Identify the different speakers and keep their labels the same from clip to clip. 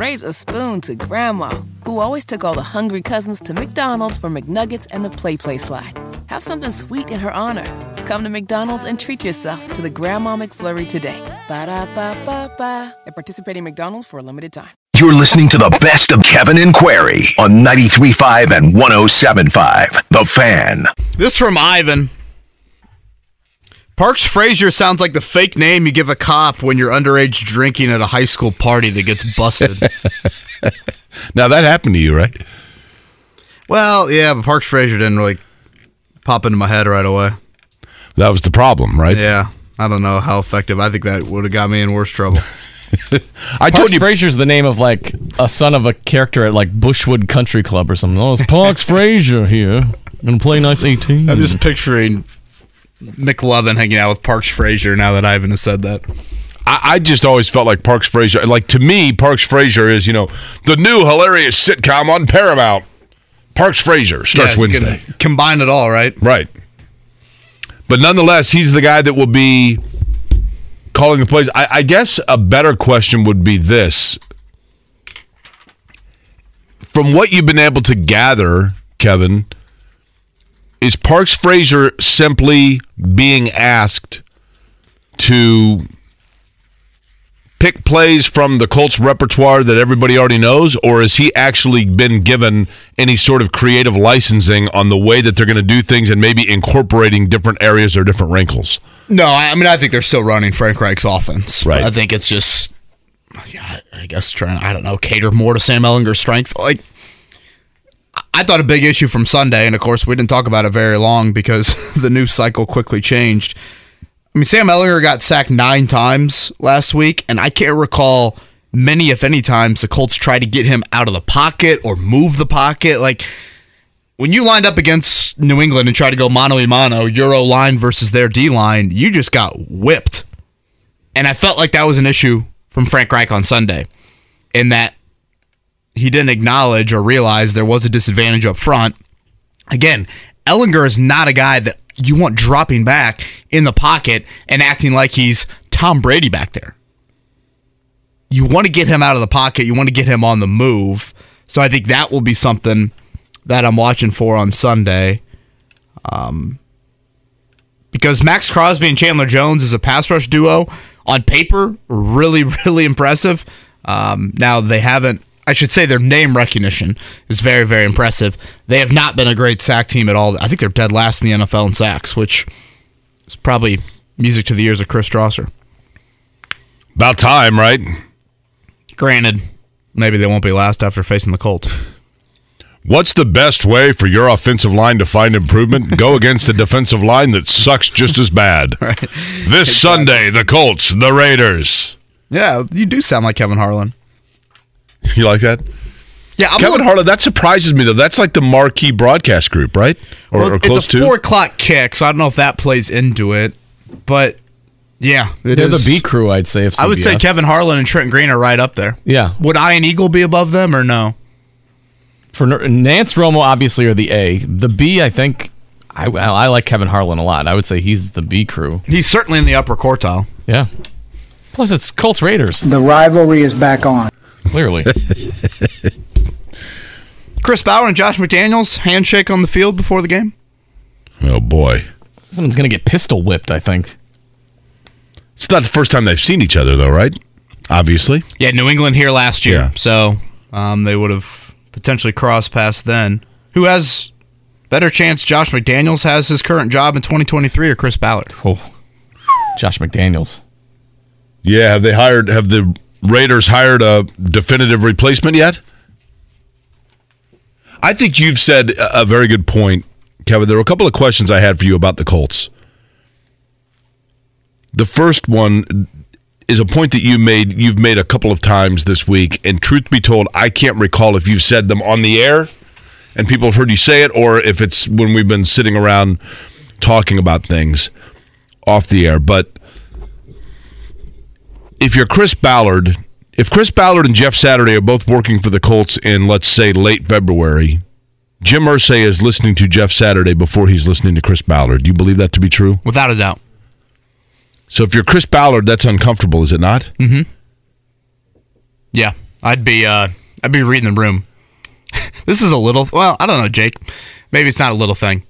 Speaker 1: raise a spoon to Grandma, who always took all the hungry cousins to McDonald's for McNuggets and the Play Play slide. Have something sweet in her honor. Come to McDonald's and treat yourself to the Grandma McFlurry today. Ba da ba ba ba. At participating McDonald's for a limited time.
Speaker 2: You're listening to the best of Kevin and Query on 93.5 and 107.5. The Fan.
Speaker 3: This from Ivan. Parks Frazier sounds like the fake name you give a cop when you're underage drinking at a high school party that gets busted.
Speaker 4: Now that happened to you, right?
Speaker 3: well, yeah, but Parks Frazier didn't really pop into my head right away.
Speaker 4: That was the problem, right?
Speaker 3: Yeah, I don't know how effective. I think that would have got me in worse trouble.
Speaker 4: I told
Speaker 5: Parks
Speaker 4: you.
Speaker 5: Frazier's the name of like a son of a character at like Bushwood Country Club or something. Oh, it's Parks Frazier here. Gonna play nice 18.
Speaker 3: I'm just picturing McLovin hanging out with Parks Frazier now that Ivan has said that.
Speaker 4: I, I just always felt like Parks Frazier. Like to me, Parks Frazier is you know the new hilarious sitcom on Paramount. Parks Frazier starts
Speaker 3: Yeah,
Speaker 4: Wednesday,
Speaker 3: Combine it all, right?
Speaker 4: right? But nonetheless, he's the guy that will be calling the plays. I, I guess a better question would be this: from what you've been able to gather, Kevin, is Parks Frazier simply being asked to pick plays from the Colts repertoire that everybody already knows, or has he actually been given any sort of creative licensing on the way that they're going to do things and maybe incorporating different areas or different wrinkles?
Speaker 3: No, I mean I think they're still running Frank Reich's offense.
Speaker 4: Right.
Speaker 3: I think it's just, yeah, I guess trying. I don't know, cater more to Sam Ehlinger's strength. Like, I thought a big issue from Sunday, and of course we didn't talk about it very long because the news cycle quickly changed. I mean, Sam Ehlinger got sacked nine times last week, and I can't recall many, if any, times the Colts tried to get him out of the pocket or move the pocket. Like when you lined up against New England and tried to go mano a mano, Euro line versus their D line, you just got whipped. And I felt like that was an issue from Frank Reich on Sunday, in that he didn't acknowledge or realize there was a disadvantage up front. Again, Ehlinger is not a guy that you want dropping back in the pocket and acting like he's Tom Brady back there. You want to get him out of the pocket, you want to get him on the move. So I think that will be something that I'm watching for on Sunday. Um, because Maxx Crosby and Chandler Jones is a pass rush duo on paper, really, really impressive. Um, now they haven't. I should say their name recognition is very, very impressive. They have not been a great sack team at all. I think they're dead last in the NFL in sacks, which is probably music to the ears of Chris Strausser.
Speaker 4: About time, right?
Speaker 3: Granted, maybe they won't be last after facing the Colts.
Speaker 4: What's the best way for your offensive line to find improvement? Go against a defensive line that sucks just as bad. This Sunday, the Colts, the Raiders.
Speaker 3: Yeah, you do sound like Kevin Harlan.
Speaker 4: You like that?
Speaker 3: Yeah, I'm
Speaker 4: Kevin
Speaker 3: looking-
Speaker 4: Harlan, that surprises me though. That's like the marquee broadcast group, right? Or,
Speaker 3: Well,
Speaker 4: or close
Speaker 3: it's a
Speaker 4: to.
Speaker 3: four o'clock kick, so I don't know if that plays into it. But yeah, it
Speaker 5: They're
Speaker 3: is-
Speaker 5: the B crew, I'd say. Of
Speaker 3: I would say Kevin Harlan and Trent Green are right up there.
Speaker 5: Yeah.
Speaker 3: Would Ian Eagle be above them or no?
Speaker 5: For Nantz Romo, obviously, are the A. The B, I think, I, well, I like Kevin Harlan a lot. I would say he's the B crew.
Speaker 3: He's certainly in the upper quartile.
Speaker 5: Yeah. Plus, it's Colts Raiders,
Speaker 6: The rivalry is back on.
Speaker 5: Clearly.
Speaker 3: Chris Ballard and Josh McDaniels handshake on the field before the game.
Speaker 4: oh boy,
Speaker 5: Someone's going to get pistol whipped, I think.
Speaker 4: it's not the first time they've seen each other though, right? Obviously.
Speaker 3: Yeah, New England here last year,
Speaker 4: Yeah.
Speaker 3: so um, they would have potentially crossed paths then. Who has better chance? Josh McDaniels has his current job in 2023 or Chris Ballard?
Speaker 5: Oh. Josh McDaniels.
Speaker 4: Yeah. Have they hired? Have the Raiders hired a definitive replacement yet? I think you've said a very good point, Kevin. There were a couple of questions I had for you about the Colts. The first one is a point that you made you've made a couple of times this week, and truth be told, I can't recall if you've said them on the air and people have heard you say it, or if it's when we've been sitting around talking about things off the air. But if you're Chris Ballard, if Chris Ballard and Jeff Saturday are both working for the Colts in, let's say, late February, Jim Irsay is listening to Jeff Saturday before he's listening to Chris Ballard. Do you believe that to be true?
Speaker 3: Without a doubt.
Speaker 4: So if you're Chris Ballard, that's uncomfortable, is it not? Mm-hmm.
Speaker 3: Yeah. I'd be uh, I'd be reading the room. this is a little. Well, I don't know, Jake. Maybe it's not a little thing.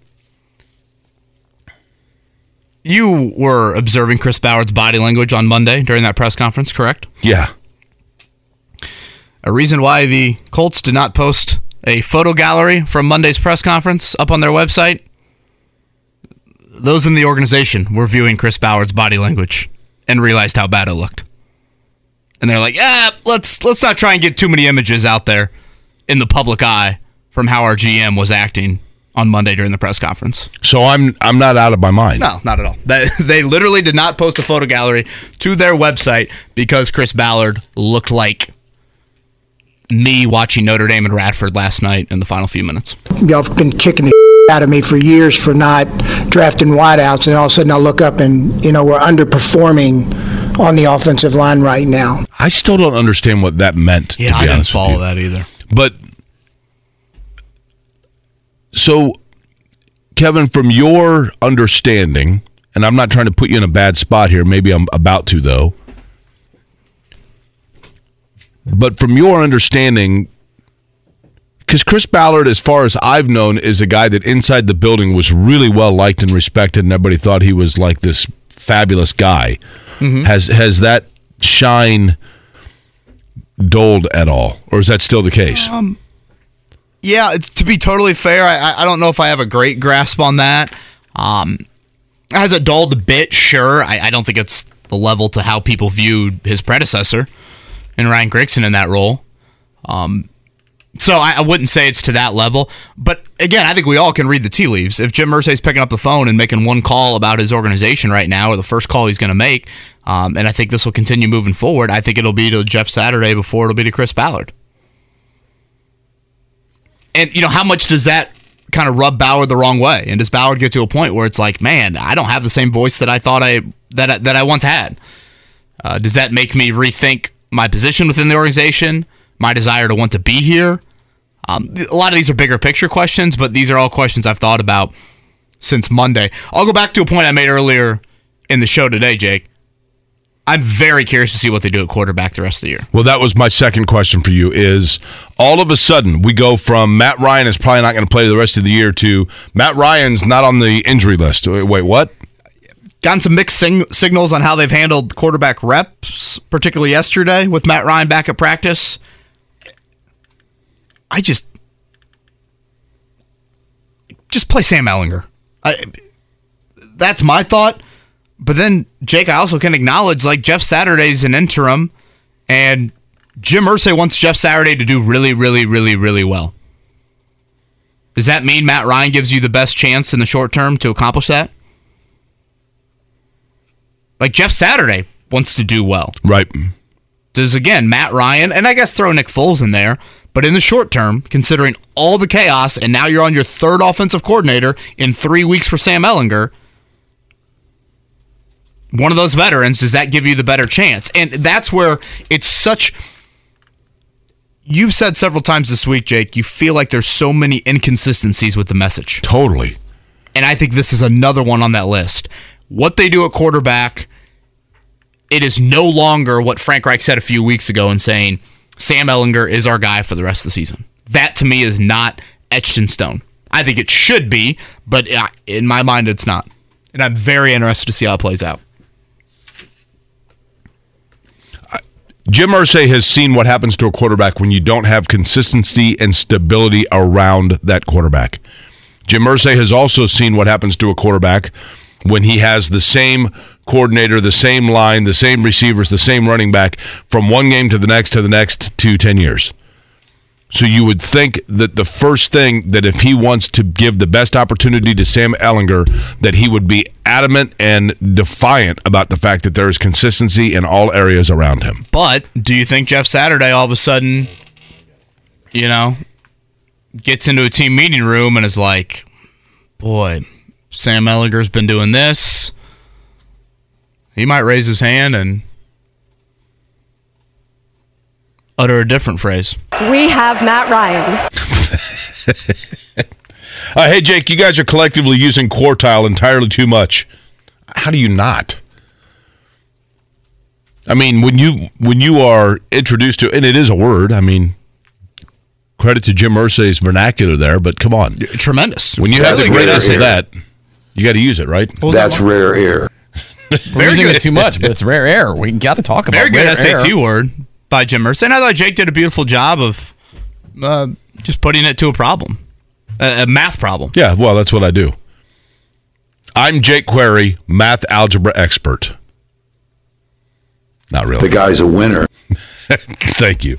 Speaker 3: You were observing Chris Ballard's body language on Monday during that press conference, correct?
Speaker 4: Yeah.
Speaker 3: A reason why the Colts did not post a photo gallery from Monday's press conference up on their website. Those in the organization were viewing Chris Ballard's body language and realized how bad it looked. And they're like, "Yeah, let's let's not try and get too many images out there in the public eye from how our GM was acting on Monday during the press conference."
Speaker 4: So I'm I'm not out of my mind.
Speaker 3: No, not at all. They, they literally did not post a photo gallery to their website because Chris Ballard looked like me watching Notre Dame and Radford last night in the final few minutes.
Speaker 6: Y'all have been kicking the out of me for years for not drafting wideouts, and all of a sudden I look up and, you know, we're underperforming on the offensive line right now.
Speaker 4: I still don't understand what that meant. to
Speaker 3: Yeah,
Speaker 4: be
Speaker 3: I didn't follow that either.
Speaker 4: But so, Kevin, from your understanding, and I'm not trying to put you in a bad spot here. Maybe I'm about to though. But from your understanding, because Chris Ballard, as far as I've known, is a guy that inside the building was really well liked and respected, and everybody thought he was like this fabulous guy. Mm-hmm. Has has that shine dulled at all, or is that still the case?
Speaker 3: Um, Yeah, to be totally fair, I, I don't know if I have a great grasp on that. Um, has it dulled a bit? Sure. I, I don't think it's the level to how people viewed his predecessor and Ryan Grigson in that role. Um, so I, I wouldn't say it's to that level. But again, I think we all can read the tea leaves. If Jim Irsay's picking up the phone and making one call about his organization right now, or the first call he's going to make, um, and I think this will continue moving forward, I think it'll be to Jeff Saturday before it'll be to Chris Ballard. And you know, how much does that kind of rub Ballard the wrong way? And does Ballard get to a point where it's like, man, I don't have the same voice that I thought I that I, that I once had? Uh, does that make me rethink my position within the organization, my desire to want to be here? Um, a lot of these are bigger picture questions, but these are all questions I've thought about since Monday. I'll go back to a point I made earlier in the show today, Jake. I'm very curious to see what they do at quarterback the rest of the year.
Speaker 4: Well, that was my second question for you. Is all of a sudden we go from Matt Ryan is probably not going to play the rest of the year to Matt Ryan's not on the injury list. Wait, what?
Speaker 3: gotten some mixed sing- signals on how they've handled quarterback reps, particularly yesterday with Matt Ryan back at practice. I just just play Sam Ehlinger. I, that's my thought. But then Jake, I also can acknowledge like Jeff Saturday's an interim, and Jim Irsay wants Jeff Saturday to do really, really, really, really well. Does that mean Matt Ryan gives you the best chance in the short term to accomplish that? Like Jeff Saturday wants to do well.
Speaker 4: Right.
Speaker 3: Does again Matt Ryan and I guess throw Nick Foles in there, but in the short term, considering all the chaos, and now you're on your third offensive coordinator in three weeks for Sam Ehlinger. One of those veterans, does that give you the better chance? And that's where it's such. You've said several times this week, Jake, you feel like there's so many inconsistencies with the message.
Speaker 4: Totally.
Speaker 3: And I think this is another one on that list. What they do at quarterback, it is no longer what Frank Reich said a few weeks ago in saying Sam Ehlinger is our guy for the rest of the season. That to me is not etched in stone. I think it should be, but uh, in my mind, it's not. And I'm very interested to see how it plays out.
Speaker 4: Jim Irsay has seen what happens to a quarterback when you don't have consistency and stability around that quarterback. Jim Irsay has also seen what happens to a quarterback when he has the same coordinator, the same line, the same receivers, the same running back from one game to the next to the next to 10 years. So you would think that the first thing that if he wants to give the best opportunity to Sam Ehlinger, that he would be adamant and defiant about the fact that there is consistency in all areas around him.
Speaker 3: But do you think Jeff Saturday all of a sudden, you know, gets into a team meeting room and is like, boy, Sam Ehlinger's been doing this. He might raise his hand and utter a different phrase.
Speaker 7: We have Matt Ryan.
Speaker 4: Uh, hey, Jake, you guys are collectively using quartile entirely too much. How do you not? I mean, when you when you are introduced to, and it is a word. I mean, credit to Jim Irsay's vernacular there, but come on,
Speaker 3: Tremendous.
Speaker 4: when you have the
Speaker 3: Really great
Speaker 4: greatness of that, you got to use it, right?
Speaker 8: That's rare air.
Speaker 5: We're using
Speaker 3: good.
Speaker 5: it too much, but it's rare air. We got to talk about
Speaker 3: Very good
Speaker 5: rare
Speaker 3: SAT
Speaker 5: air.
Speaker 3: word by Jim Irsay. And I thought Jake did a beautiful job of uh, just putting it to a problem, a, a math problem.
Speaker 4: Yeah, well, that's what I do. I'm Jake Query, math algebra expert. Not really.
Speaker 8: The guy's a winner.
Speaker 4: Thank you.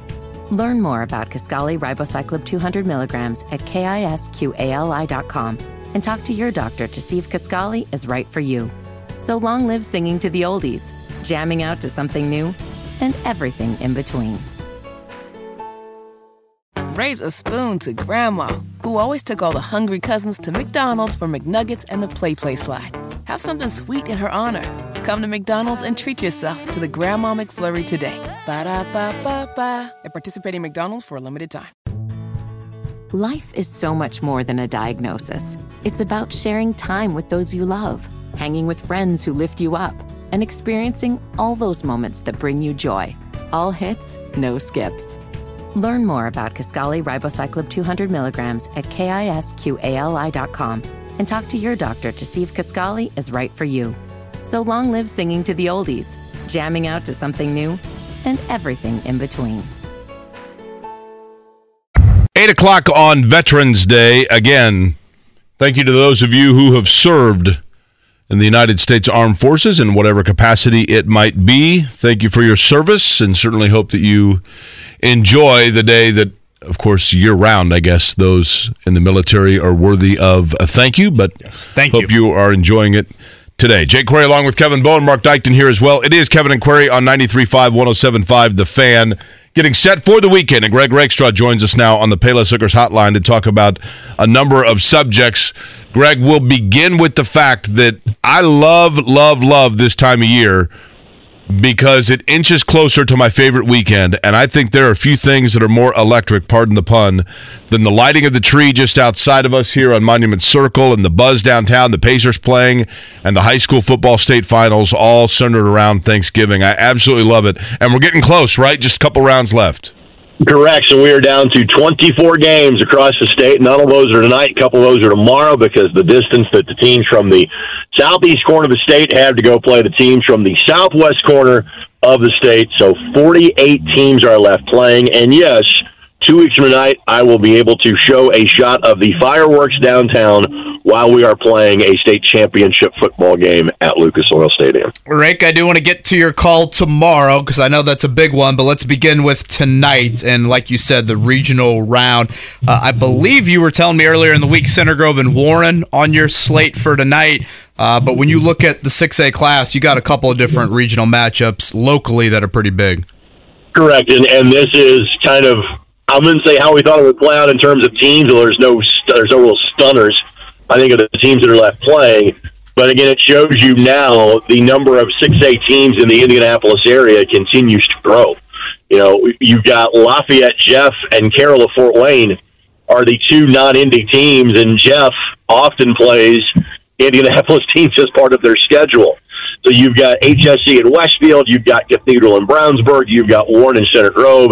Speaker 9: Learn more about Kisqali Ribociclib 200 milligrams at kisqali.com and talk to your doctor to see if Kisqali is right for you. So long live singing to the oldies, jamming out to something new, and everything in between.
Speaker 1: Raise a spoon to Grandma, who always took all the hungry cousins to McDonald's for McNuggets and the Play Play slide. Have something sweet in her honor. Come to McDonald's and treat yourself to the Grandma McFlurry today. Ba da ba ba ba. At participating McDonald's for a limited time.
Speaker 9: Life is so much more than a diagnosis. It's about sharing time with those you love, hanging with friends who lift you up, and experiencing all those moments that bring you joy. All hits, no skips. Learn more about Kisqali Ribociclib 200 milligrams at kisqali.com and talk to your doctor to see if Kisqali is right for you. So long live singing to the oldies, jamming out to something new, and everything in between.
Speaker 4: Eight o'clock on Veterans Day. Again, thank you to those of you who have served in the United States Armed Forces in whatever capacity it might be. Thank you for your service and certainly hope that you enjoy the day that, of course, year round, I guess those in the military are worthy of a thank you, but
Speaker 3: thank
Speaker 4: hope you. are enjoying it today. Jake Query along with Kevin Bowen, Mark Dykton here as well. It is Kevin and Query on 93.5, 107.5, The Fan. Getting set for the weekend, and Greg Rakestraw joins us now on the Payless Liquors hotline to talk about a number of subjects. Greg, we'll begin with the fact that I love, love, love this time of year because it inches closer to my favorite weekend. And I think there are a few things that are more electric, pardon the pun, than the lighting of the tree just outside of us here on Monument Circle and the buzz downtown, the Pacers playing, and the high school football state finals all centered around Thanksgiving. I absolutely love it. And we're getting close, right? Just a couple rounds left.
Speaker 10: Correct. So we are down to 24 games across the state. None of those are tonight. A couple of those are tomorrow because the distance that the teams from the southeast corner of the state have to go play the teams from the southwest corner of the state. So 48 teams are left playing. And yes, two weeks from tonight, I will be able to show a shot of the fireworks downtown while we are playing a state championship football game at Lucas Oil Stadium.
Speaker 3: Rick, I do want to get to your call tomorrow because I know that's a big one, but let's begin with tonight. And like you said, the regional round. Uh, I believe you were telling me earlier in the week, Center Grove and Warren on your slate for tonight. Uh, but when you look at the 6A class, you got a couple of different regional matchups locally that are pretty big.
Speaker 10: Correct, and and this is kind of I wouldn't say how we thought it would play out in terms of teams. Well, there's no there's no real stunners. I think of the teams that are left playing, but again, it shows you now the number of six A teams in the Indianapolis area continues to grow. You know, you've got Lafayette, Jeff, and Carroll of Fort Wayne are the two non-Indy teams, and Jeff often plays Indianapolis teams as part of their schedule. So you've got HSE in Westfield, you've got Cathedral in Brownsburg, you've got Warren in Center Grove,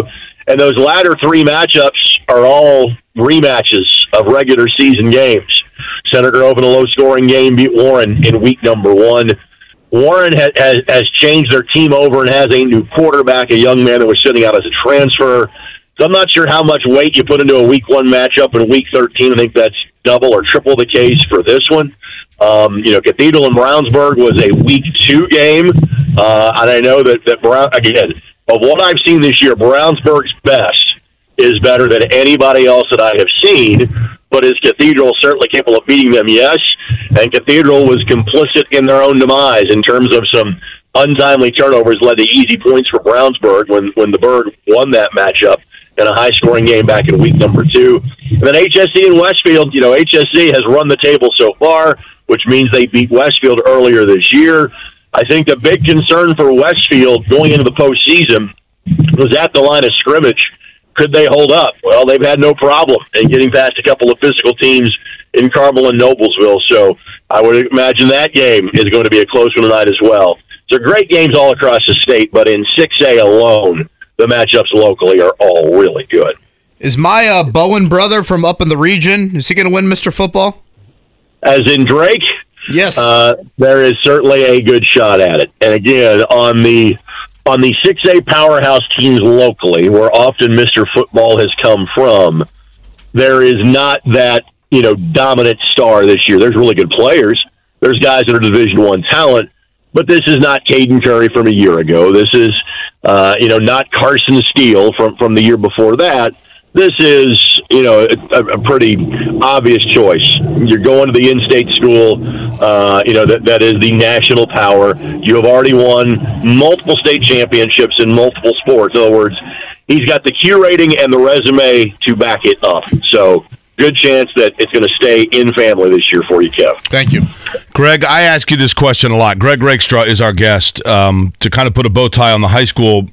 Speaker 10: and those latter three matchups are all rematches of regular season games. Grove in a low scoring game beat Warren in week number one. Warren has, has, has changed their team over and has a new quarterback, a young man that was sitting out as a transfer. So I'm not sure how much weight you put into a week one matchup in week 13. I think that's double or triple the case for this one. Um, you know, Cathedral and Brownsburg was a week two game, uh, and I know that that Brown again of what I've seen this year, Brownsburg's best is better than anybody else that I have seen. But is Cathedral certainly capable of beating them? Yes. And Cathedral was complicit in their own demise in terms of some untimely turnovers led to easy points for Brownsburg when when the Bird won that matchup in a high scoring game back in week number two. And then HSE and Westfield, you know, HSE has run the table so far, which means they beat Westfield earlier this year. I think the big concern for Westfield going into the postseason was at the line of scrimmage. Could they hold up? Well, they've had no problem in getting past a couple of physical teams in Carmel and Noblesville. So I would imagine that game is going to be a close one tonight as well. So great games all across the state, but in 6A alone, the matchups locally are all really good.
Speaker 3: Is my uh, Bowen brother from up in the region? Is he going to win Mr. Football?
Speaker 10: As in Drayk?
Speaker 3: Yes.
Speaker 10: Uh, there is certainly a good shot at it. And again, on the on the 6A powerhouse teams locally, where often Mr. Football has come from, there is not that you know dominant star this year. There's really good players. There's guys that are Division One talent, but this is not Caden Curry from a year ago. This is uh, you know not Carson Steele from from the year before that. This is you know a, a pretty obvious choice. You're going to the in-state school. Uh, you know that that is the national power. You have already won multiple state championships in multiple sports. In other words, he's got the Q rating and the resume to back it up. So good chance that it's going to stay in family this year for you, Kev.
Speaker 3: Thank you.
Speaker 4: Greg, I ask you this question a lot. Greg Rakestraw is our guest um, to kind of put a bow tie on the high school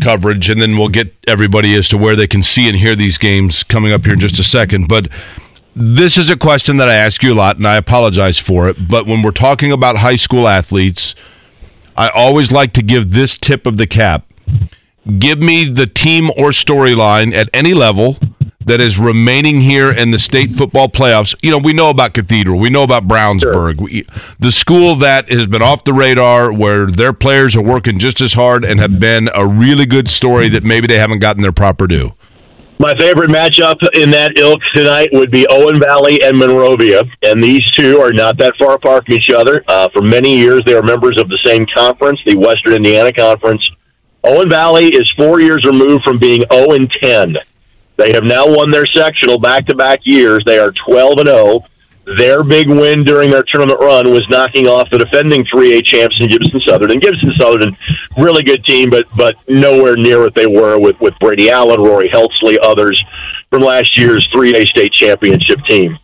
Speaker 4: coverage, and then we'll get everybody as to where they can see and hear these games coming up here in just a second. But this is a question that I ask you a lot, and I apologize for it. But when we're talking about high school athletes, I always like to give this tip of the cap. Give me the team or storyline at any level that is remaining here in the state football playoffs. You know, we know about Cathedral, we know about Brownsburg, we, the school that has been off the radar, where their players are working just as hard and have been a really good story that maybe they haven't gotten their proper due.
Speaker 10: My favorite matchup in that ilk tonight would be Owen Valley and Monrovia, and these two are not that far apart from each other. Uh, for many years, they are members of the same conference, the Western Indiana Conference. Owen Valley is four years removed from being 0 and 10. They have now won their sectional back to back years. They are 12 and 0. Their big win during their tournament run was knocking off the defending 3A champs in Gibson Southern. And Gibson Southern, really good team, but but nowhere near what they were with, with Brady Allen, Rory Heltzley, others from last year's 3A state championship team.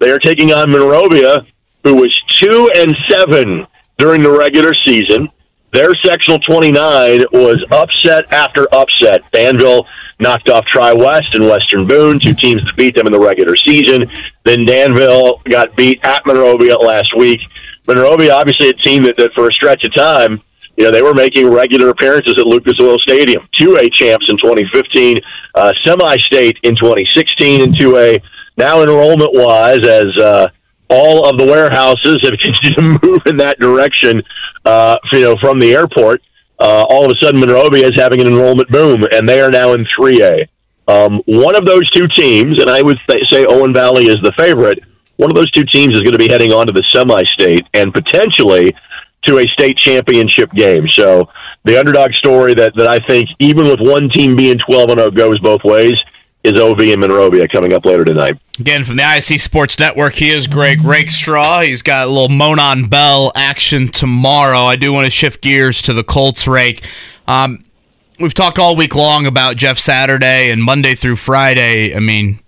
Speaker 10: They are taking on Monrovia, who was 2 and 7 during the regular season. Their sectional 29 was upset after upset. Danville knocked off Tri West and Western Boone, two teams that beat them in the regular season. Then Danville got beat at Monrovia last week. Monrovia, obviously, a team that, that for a stretch of time, you know, they were making regular appearances at Lucas Oil Stadium. 2A champs in 2015, uh, semi-state in 2016 in 2A. Now enrollment-wise, as uh, all of the warehouses have continued to move in that direction, uh, you know, from the airport. Uh, all of a sudden, Monrovia is having an enrollment boom, and they are now in 3A. Um, one of those two teams, and I would th- say Owen Valley is the favorite. One of those two teams is going to be heading on to the semi-state and potentially to a state championship game. So the underdog story that, that I think, even with one team being 12 and 0, goes both ways is OV and Monrovia coming up later tonight.
Speaker 3: Again, from the ISC Sports Network, he is Greg Rakestraw. He's got a little Monon Bell action tomorrow. I do want to shift gears to the Colts rake. Um, we've talked all week long about Jeff Saturday and Monday through Friday. I mean,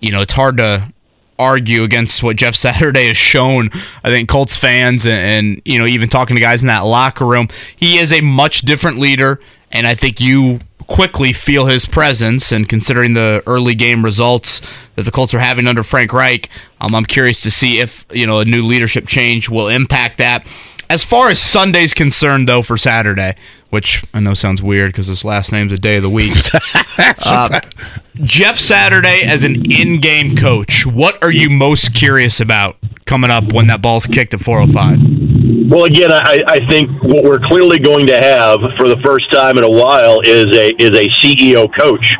Speaker 3: you know, it's hard to argue against what Jeff Saturday has shown. I think Colts fans and, and, you know even talking to guys in that locker room, he is a much different leader, and I think you quickly feel his presence. And considering the early game results that the Colts are having under Frank Reich, um, I'm curious to see if you know a new leadership change will impact that. As far as Sunday's concerned, though, for Saturday, which I know sounds weird because his last name's a day of the week. uh, Jeff Saturday as an in-game coach, what are you most curious about coming up when that ball's kicked at 405?
Speaker 10: Well, again, I, I think what we're clearly going to have for the first time in a while is a is a CEO coach,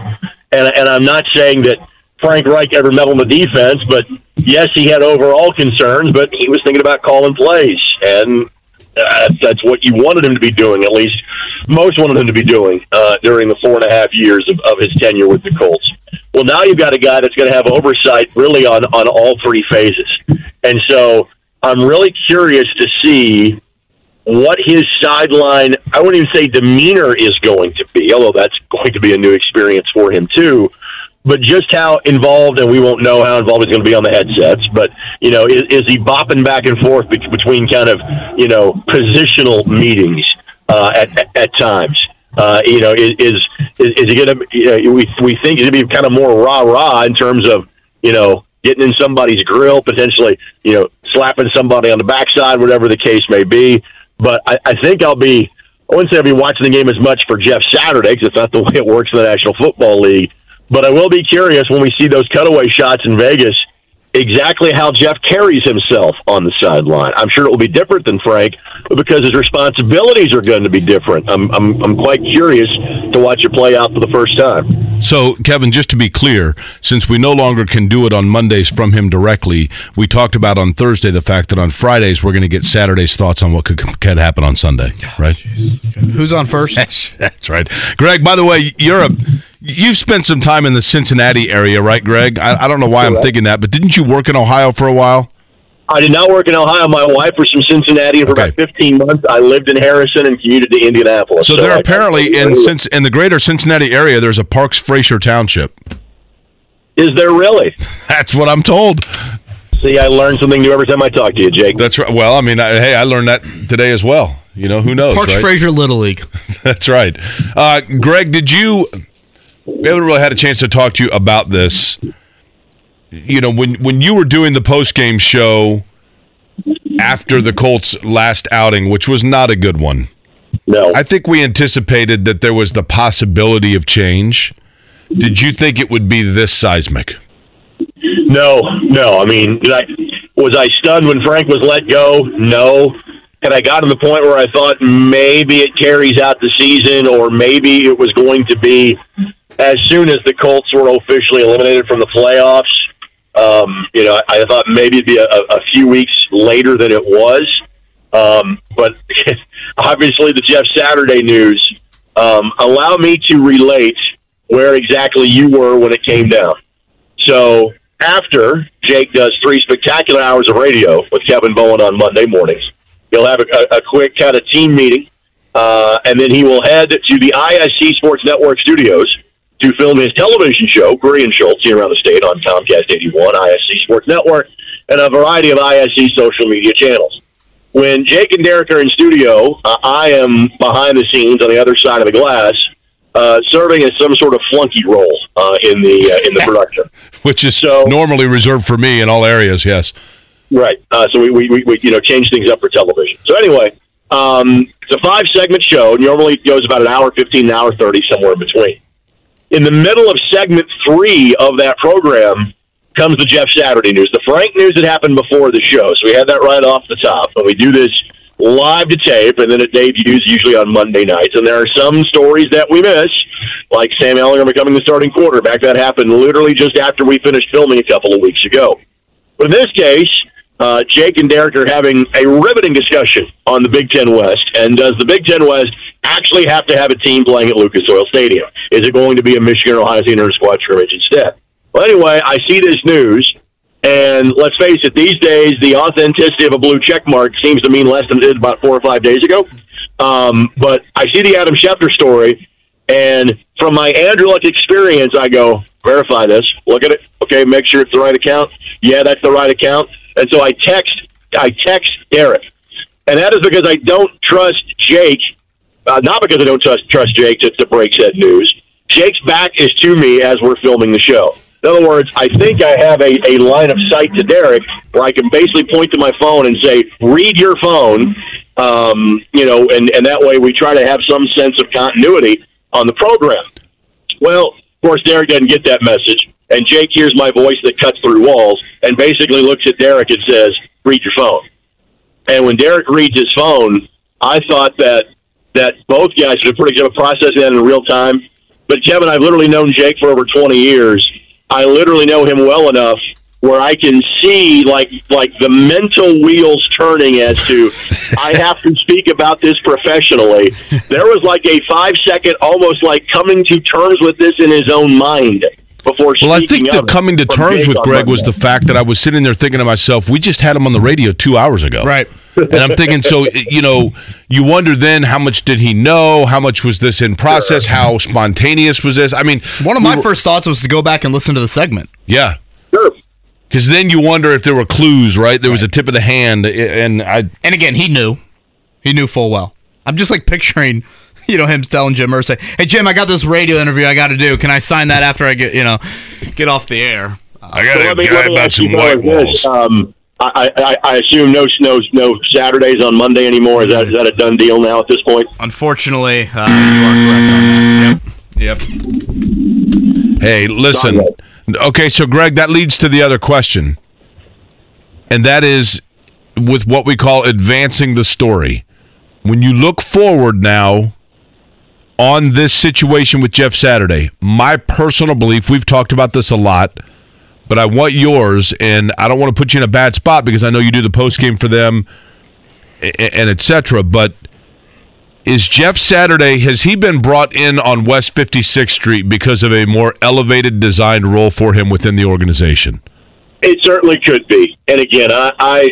Speaker 10: and and I'm not saying that Frank Reich ever meddled in the defense, but yes, he had overall concerns, but he was thinking about calling plays, and uh, that's what you wanted him to be doing. At least most wanted him to be doing uh, during the four and a half years of, of his tenure with the Colts. Well, now you've got a guy that's going to have oversight really on on all three phases, and so I'm really curious to see what his sideline, I wouldn't even say demeanor is going to be, although that's going to be a new experience for him too. But just how involved, and we won't know how involved he's going to be on the headsets. But you know, is, is he bopping back and forth between kind of you know positional meetings uh, at, at times? Uh, you know, is is is, he going to? You know, we we think to be kind of more rah rah in terms of you know getting in somebody's grill, potentially you know slapping somebody on the backside, whatever the case may be. But I, I think I'll be. I wouldn't say I'll be watching the game as much for Jeff Saturday because it's not the way it works in the National Football League. But I will be curious when we see those cutaway shots in Vegas exactly how Jeff carries himself on the sideline. I'm sure it will be different than Frank because his responsibilities are going to be different. I'm, I'm, I'm quite curious to watch it play out for the first time.
Speaker 4: So, Kevin, just to be clear, since we no longer can do it on Mondays from him directly, we talked about on Thursday the fact that on Fridays we're going to get Saturday's thoughts on what could, could happen on Sunday, right?
Speaker 3: Who's on first?
Speaker 4: That's, that's right. Greg, by the way, you're a you've spent some time in the Cincinnati area, right, Greg? I, I don't know why I'm thinking that, but didn't you work in Ohio for a while?
Speaker 10: I did not work in Ohio. My wife was from Cincinnati, and for
Speaker 4: Okay.
Speaker 10: about 15 months, I lived in Harrison and commuted to Indianapolis.
Speaker 4: So, there
Speaker 10: I-
Speaker 4: apparently in since in the greater Cincinnati area, there's a Parks Frazier Township.
Speaker 10: is there really?
Speaker 4: That's what I'm told.
Speaker 10: See, I learn something new every time I talk to you, Jake.
Speaker 4: That's right. Well, I mean, I, hey, I learned that today as well. You know, who knows?
Speaker 3: Parks
Speaker 4: right?
Speaker 3: Frazier Little League.
Speaker 4: That's right. Uh, Greg, did you? We haven't really had a chance to talk to you about this. You know, when when you were doing the post game show after the Colts' last outing, which was not a good one,
Speaker 10: No,
Speaker 4: I think we anticipated that there was the possibility of change. Did you think it would be this seismic?
Speaker 10: no, no. I mean, I was I stunned when Frank was let go? No. And I got to the point where I thought maybe it carries out the season, or maybe it was going to be as soon as the Colts were officially eliminated from the playoffs. Um, you know, I, I thought maybe it'd be a, a few weeks later than it was. Um, but obviously, the Jeff Saturday news um, allow me to relate where exactly you were when it came down. So after Jake does three spectacular hours of radio with Kevin Bowen on Monday mornings, he'll have a, a, quick kind of team meeting, uh, and then he will head to the ISC Sports Network studios to film his television show, and Schultz, here around the state on Comcast 81, ISC Sports Network, and a variety of ISC social media channels. When Jake and Derek are in studio, uh, I am behind the scenes on the other side of the glass, uh, serving as some sort of flunky role uh, in the uh, in the production.
Speaker 4: Which is
Speaker 10: So-
Speaker 4: normally reserved for me in all areas. Yes.
Speaker 10: Right. Uh, so we, we, we, you know, change things up for television. So anyway, um, it's a five segment show. Normally it goes about an hour 15, an hour 30, somewhere in between. In the middle of segment three of that program comes the Jeff Saturday news, the Frank news that happened before the show. So we had that right off the top. And we do this live to tape, and then it debuts usually on Monday nights. And there are some stories that we miss, like Sam Ehlinger becoming the starting quarterback. That happened literally just after we finished filming a couple of weeks ago. But in this case, uh, Jake and Derek are having a riveting discussion on the Big Ten West. And does the Big Ten West actually have to have a team playing at Lucas Oil Stadium? Is it going to be a Michigan or Ohio State inter squad scrimmage instead? Well, anyway, I see this news, and let's face it, these days the authenticity of a blue check mark seems to mean less than it did about four or five days ago. Um, but I see the Adam Schefter story, and from my Andrew Luck experience, I go verify this, look at it, okay, make sure it's the right account. Yeah, that's the right account. And so I text, I text Derek, and that is because I don't trust Jake. Uh, not because I don't trust trust Jake to, to break said news. Jake's back is to me as we're filming the show. In other words, I think I have a, a line of sight to Derek where I can basically point to my phone and say, read your phone, um, you know, and, and that way we try to have some sense of continuity on the program. Well, of course, Derek doesn't get that message, and Jake hears my voice that cuts through walls and basically looks at Derek and says, read your phone. And when Derek reads his phone, I thought that that both guys did a pretty good at processing that in real time. But Kevin, I've literally known Jake for over 20 years. I literally know him well enough where I can see like like the mental wheels turning as to I have to speak about this professionally. There was like a five second, almost like coming to terms with this in his own mind before.
Speaker 4: Well, I think the coming to terms with
Speaker 10: on
Speaker 4: Greg was the fact that I was sitting there thinking to myself, we just had him on the radio two hours ago.
Speaker 3: Right.
Speaker 4: And I'm thinking, so you know, you wonder then how much did he know? How much was this in process? How spontaneous was this? I mean,
Speaker 3: one of my first thoughts was to go back and listen to the segment.
Speaker 4: Yeah,
Speaker 10: Sure.
Speaker 4: because then you wonder if there were clues, right? There was a tip of the hand, and I
Speaker 3: And again, he knew. He knew full well. I'm just like picturing, you know, him telling Jim Irsay, "Hey Jim, I got this radio interview I got to do. Can I sign that after I get, you know, get off the air?"
Speaker 4: I got
Speaker 10: So
Speaker 4: a
Speaker 10: let me-
Speaker 4: guy about some white walls.
Speaker 10: Um, I, I, I assume no, no, no Saturdays on Monday anymore. Is that is that a done deal now at this point?
Speaker 3: Unfortunately, uh, you are correct on that. Yep. Yep.
Speaker 4: Hey, listen. Okay, so Greg, that leads to the other question. And that is with what we call advancing the story. When you look forward now on this situation with Jeff Saturday, my personal belief, we've talked about this a lot, but I want yours, and I don't want to put you in a bad spot because I know you do the post game for them and et cetera, but is Jeff Saturday has he been brought in on West 56th Street because of a more elevated designed role for him within the organization?
Speaker 10: It certainly could be. And again, I, I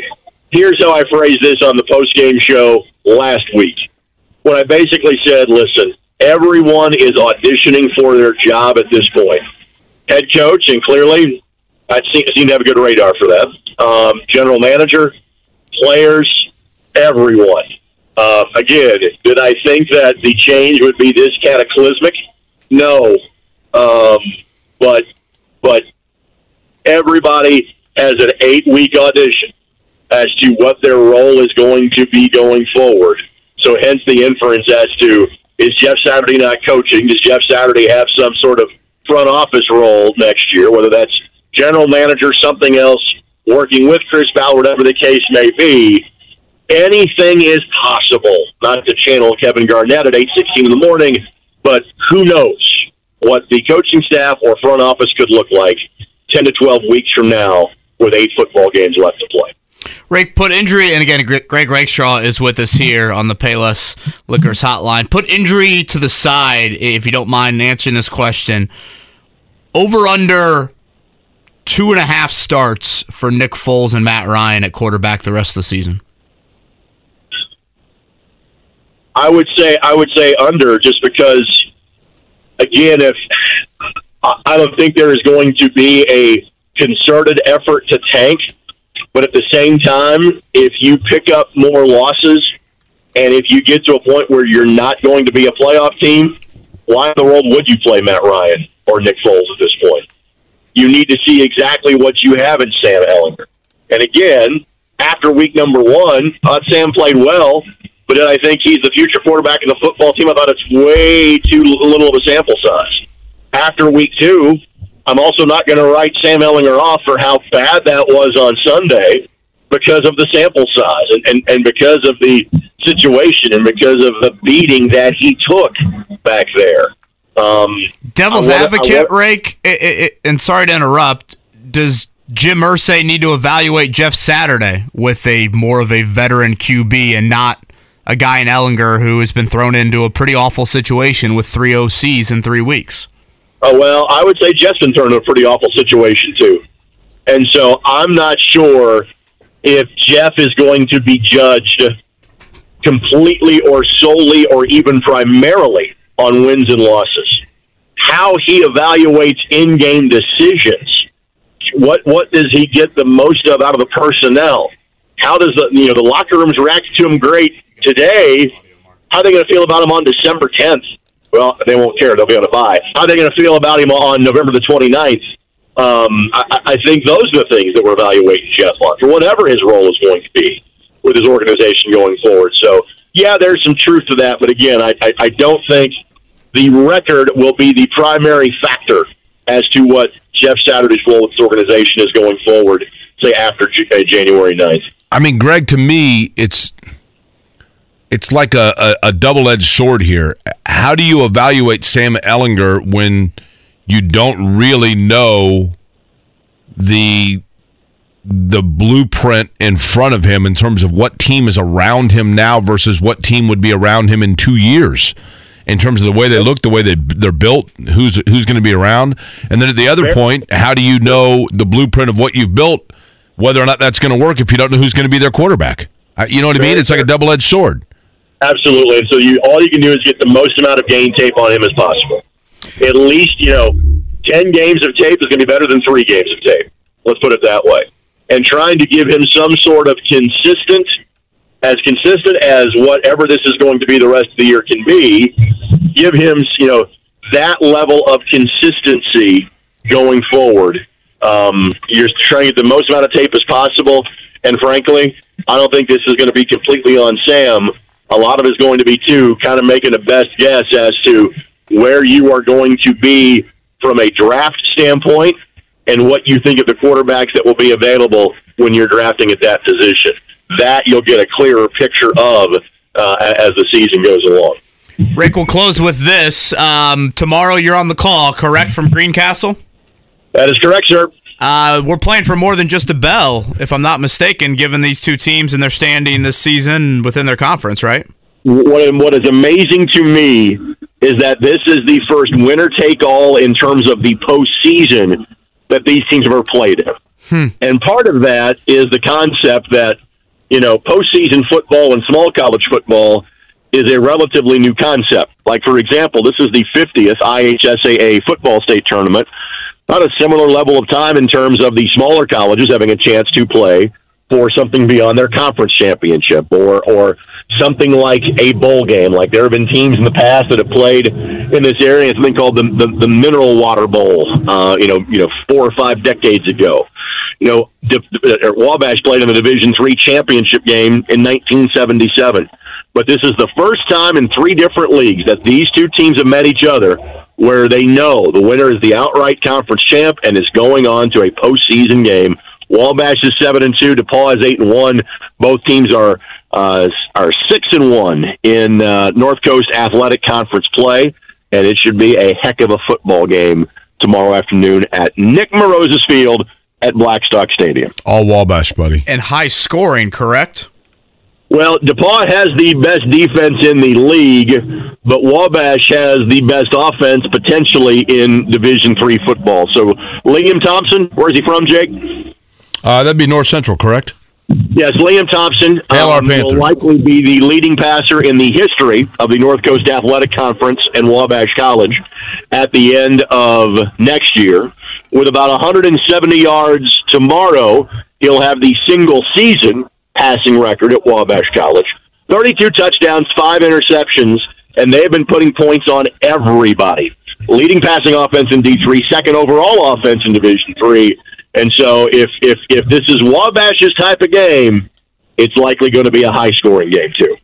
Speaker 10: here's how I phrased this on the post game show last week. When I basically said, "Listen, everyone is auditioning for their job at this point. Head coach, and clearly, I seem, seem to have a good radar for that. Um, general manager, players, everyone. Uh, again, did I think that the change would be this cataclysmic? No, um, but but everybody has an eight week audition as to what their role is going to be going forward. So, hence the inference as to is Jeff Saturday not coaching? Does Jeff Saturday have some sort of front office role next year, whether that's general manager, something else, working with Chris Ballard, whatever the case may be? Anything is possible. Not to channel Kevin Garnett at eight sixteen in the morning, but who knows what the coaching staff or front office could look like 10 to 12 weeks from now with eight football games left to play.
Speaker 3: Rake, put injury, and again, Greg Rakestraw is with us here on the Payless Liquors hotline. Put injury to the side, if you don't mind answering this question. Over under two and a half starts for Nick Foles and Matt Ryan at quarterback the rest of the season.
Speaker 10: I would say I would say under just because again if I don't think there is going to be a concerted effort to tank, but at the same time, if you pick up more losses and if you get to a point where you're not going to be a playoff team, why in the world would you play Matt Ryan or Nick Foles at this point? You need to see exactly what you have in Sam Ehlinger. And again, after week number one, thought Sam played well, but I think he's the future quarterback in the football team. I thought it's way too little of a sample size. After week two, I'm also not going to write Sam Ehlinger off for how bad that was on Sunday because of the sample size and, and, and because of the situation and because of the beating that he took back there. Um,
Speaker 3: Devil's
Speaker 10: wanna-
Speaker 3: advocate,
Speaker 10: wa-
Speaker 3: Rake, i- i- i- and sorry to interrupt. Does Jim Irsay need to evaluate Jeff Saturday with a more of a veteran QB and not a guy in Ehlinger who has been thrown into a pretty awful situation with three OCs in three weeks?
Speaker 10: Oh well, I would say thrown in a pretty awful situation too, and so I'm not sure if Jeff is going to be judged completely or solely or even primarily on wins and losses. How he evaluates in-game decisions, what what does he get the most of out of the personnel? How does the you know the locker rooms react to him great today? How are they going to feel about him on December 10th? Well, they won't care. They'll be on a buy. How are they going to feel about him on November the 29th? Um, I, I think those are the things that we're evaluating Jeff on for whatever his role is going to be with his organization going forward. So, yeah, there's some truth to that. But again, I, I, I don't think the record will be the primary factor as to what Jeff Saturday's role with this organization is going forward, say, after J- uh, January 9th.
Speaker 4: I mean, Greg, to me, it's it's like a, a, a double edged sword here. How do you evaluate Sam Ehlinger when you don't really know the the blueprint in front of him in terms of what team is around him now versus what team would be around him in two years? In terms of the way they look, the way they they're built, who's who's going to be around, and then at the other point, how do you know the blueprint of what you've built, whether or not that's going to work if you don't know who's going to be their quarterback? You know what I mean? It's like a double edged sword.
Speaker 10: Absolutely. So you all you can do is get the most amount of game tape on him as possible. At least, you know, 10 games of tape is going to be better than three games of tape. Let's put it that way. And trying to give him some sort of consistent, as consistent as whatever this is going to be the rest of the year can be, give him, you know, that level of consistency going forward. Um, you're trying to get the most amount of tape as possible. And frankly, I don't think this is going to be completely on Sam. A lot of it is going to be, too, kind of making a best guess as to where you are going to be from a draft standpoint and what you think of the quarterbacks that will be available when you're drafting at that position. That you'll get a clearer picture of uh, as the season goes along.
Speaker 3: Rick, we'll close with this. Um, tomorrow you're on the call, correct, from Greencastle?
Speaker 10: That is correct, sir.
Speaker 3: Uh, we're playing for more than just a bell, if I'm not mistaken, given these two teams and their standing this season within their conference, right?
Speaker 10: What, what is amazing to me is that this is the first winner take all in terms of the postseason that these teams have ever played in.
Speaker 3: Hmm.
Speaker 10: And part of that is the concept that, you know, postseason football and small college football is a relatively new concept. Like, for example, this is the 50th IHSAA football state tournament. Not a similar level of time in terms of the smaller colleges having a chance to play for something beyond their conference championship or or something like a bowl game. Like there have been teams in the past that have played in this area. Something called the the, the Mineral Water Bowl. Uh, you know, you know, four or five decades ago. You know, D- Wabash played in the Division three championship game in 1977. But this is the first time in three different leagues that these two teams have met each other where they know the winner is the outright conference champ and is going on to a postseason game. Wabash is seven and two. DePauw is eight and one. Both teams are uh, are six and one in uh, North Coast Athletic Conference play, and it should be a heck of a football game tomorrow afternoon at Nick Mourouzis Field at Blackstock Stadium.
Speaker 4: All Wabash, buddy.
Speaker 3: And high scoring, correct?
Speaker 10: Well, DePauw has the best defense in the league, but Wabash has the best offense potentially in Division Three football. So, Liam Thompson, where's he from, Jake?
Speaker 4: Uh, that'd be North Central, correct?
Speaker 10: Yes, Liam Thompson um, will likely be the leading passer in the history of the North Coast Athletic Conference and Wabash College at the end of next year. With about 170 yards tomorrow, he'll have the single season passing record at Wabash College. 32 touchdowns, five interceptions, and they've been putting points on everybody. Leading passing offense in D3, second overall offense in Division Three. And so, if if if this is Wabash's type of game, it's likely going to be a high scoring game too.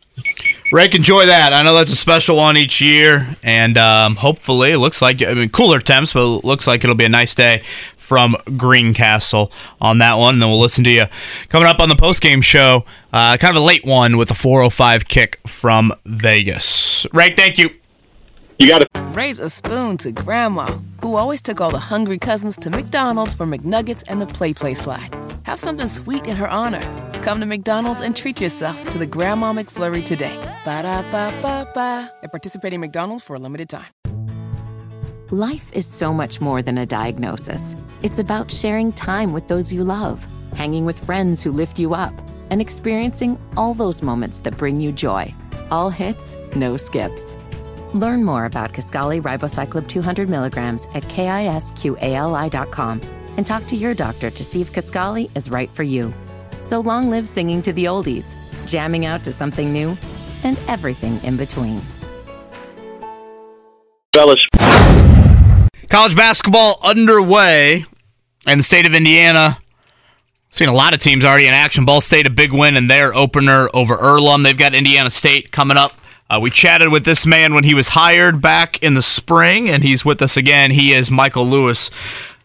Speaker 3: Rick, enjoy that. I know that's a special one each year, and um, hopefully, it looks like I mean cooler temps, but it looks like it'll be a nice day from Greencastle on that one. And then we'll listen to you coming up on the post game show. Uh, kind of a late one with a 4:05 kick from Vegas. Rick, thank you.
Speaker 10: You got to
Speaker 1: Raise a spoon to Grandma, who always took all the hungry cousins to McDonald's for McNuggets and the Play Play Slide. Have something sweet in her honor. Come to McDonald's and treat yourself to the Grandma McFlurry today. Ba da ba ba ba. At participating McDonald's for a limited time.
Speaker 9: Life is so much more than a diagnosis. It's about sharing time with those you love, hanging with friends who lift you up, and experiencing all those moments that bring you joy. All hits, no skips. Learn more about Kisqali Ribociclib 200 milligrams at kisqali.com and talk to your doctor to see if Kisqali is right for you. So long live singing to the oldies, jamming out to something new, and everything in between.
Speaker 10: fellas.
Speaker 3: College basketball underway in the state of Indiana. Seen a lot of teams already in action. Ball State a big win in their opener over Earlham. They've got Indiana State coming up. Uh, we chatted with this man when he was hired back in the spring, and he's with us again. He is Michael Lewis,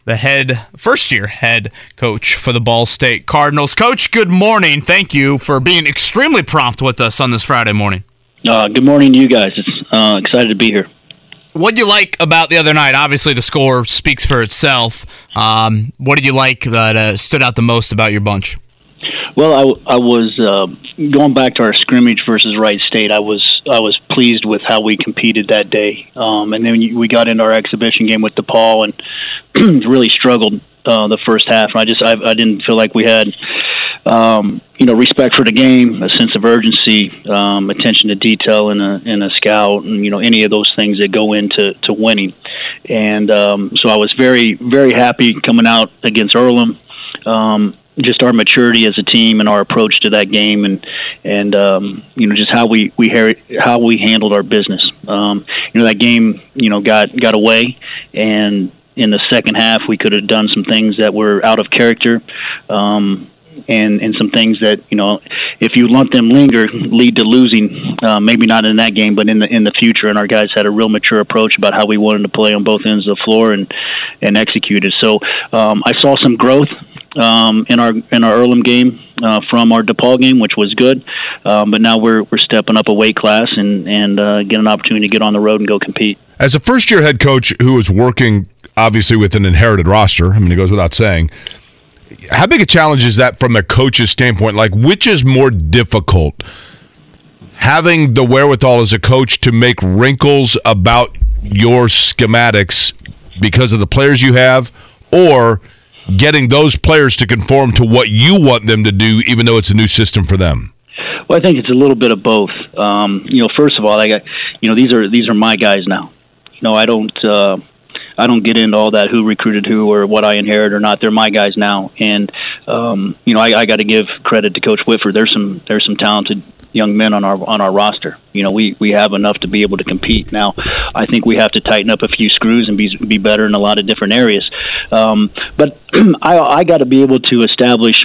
Speaker 3: the head, first year head coach for the Ball State Cardinals. Coach, good morning. Thank you for being extremely prompt with us on this Friday morning.
Speaker 8: Uh, good morning to you guys. It's uh, excited to be here.
Speaker 3: What did you like about the other night? Obviously, the score speaks for itself. Um, what did you like that uh, stood out the most about your bunch?
Speaker 8: Well, I, I was uh, going back to our scrimmage versus Wright State. I was I was pleased with how we competed that day, um, and then we got into our exhibition game with DePauw and really struggled uh, the first half. I just I, I didn't feel like we had um, you know, respect for the game, a sense of urgency, um, attention to detail in a a scout, and you know, any of those things that go into to winning. And um, so I was very very happy coming out against Earlham. Um, just our maturity as a team and our approach to that game, and and um, you know just how we we how we handled our business. Um, you know that game, you know, got got away, and in the second half we could have done some things that were out of character. Um, and and some things that you know, if you let them linger, lead to losing. Uh, maybe not in that game, but in the in the future. And our guys had a real mature approach about how we wanted to play on both ends of the floor and and executed. So um, I saw some growth um, in our in our Earlham game uh, from our DePauw game, which was good. Um, but now we're we're stepping up a weight class and and uh, get an opportunity to get on the road and go compete.
Speaker 4: As a first year head coach who is working obviously with an inherited roster, I mean it goes without saying how big a challenge is that from the coach's standpoint? Like, which is more difficult? Having the wherewithal as a coach to make wrinkles about your schematics because of the players you have, or getting those players to conform to what you want them to do, even though it's a new system for them?
Speaker 8: Well, I think it's a little bit of both. Um, you know, first of all, I got, you know, these are these are my guys now. You know, I don't. Uh, I don't get into all that who recruited who or what I inherit or not. They're my guys now, and um, you know I, I got to give credit to Coach Whitford. There's some there's some talented young men on our on our roster. You know, we we have enough to be able to compete. Now, I think we have to tighten up a few screws and be be better in a lot of different areas. Um, but I I got to be able to establish.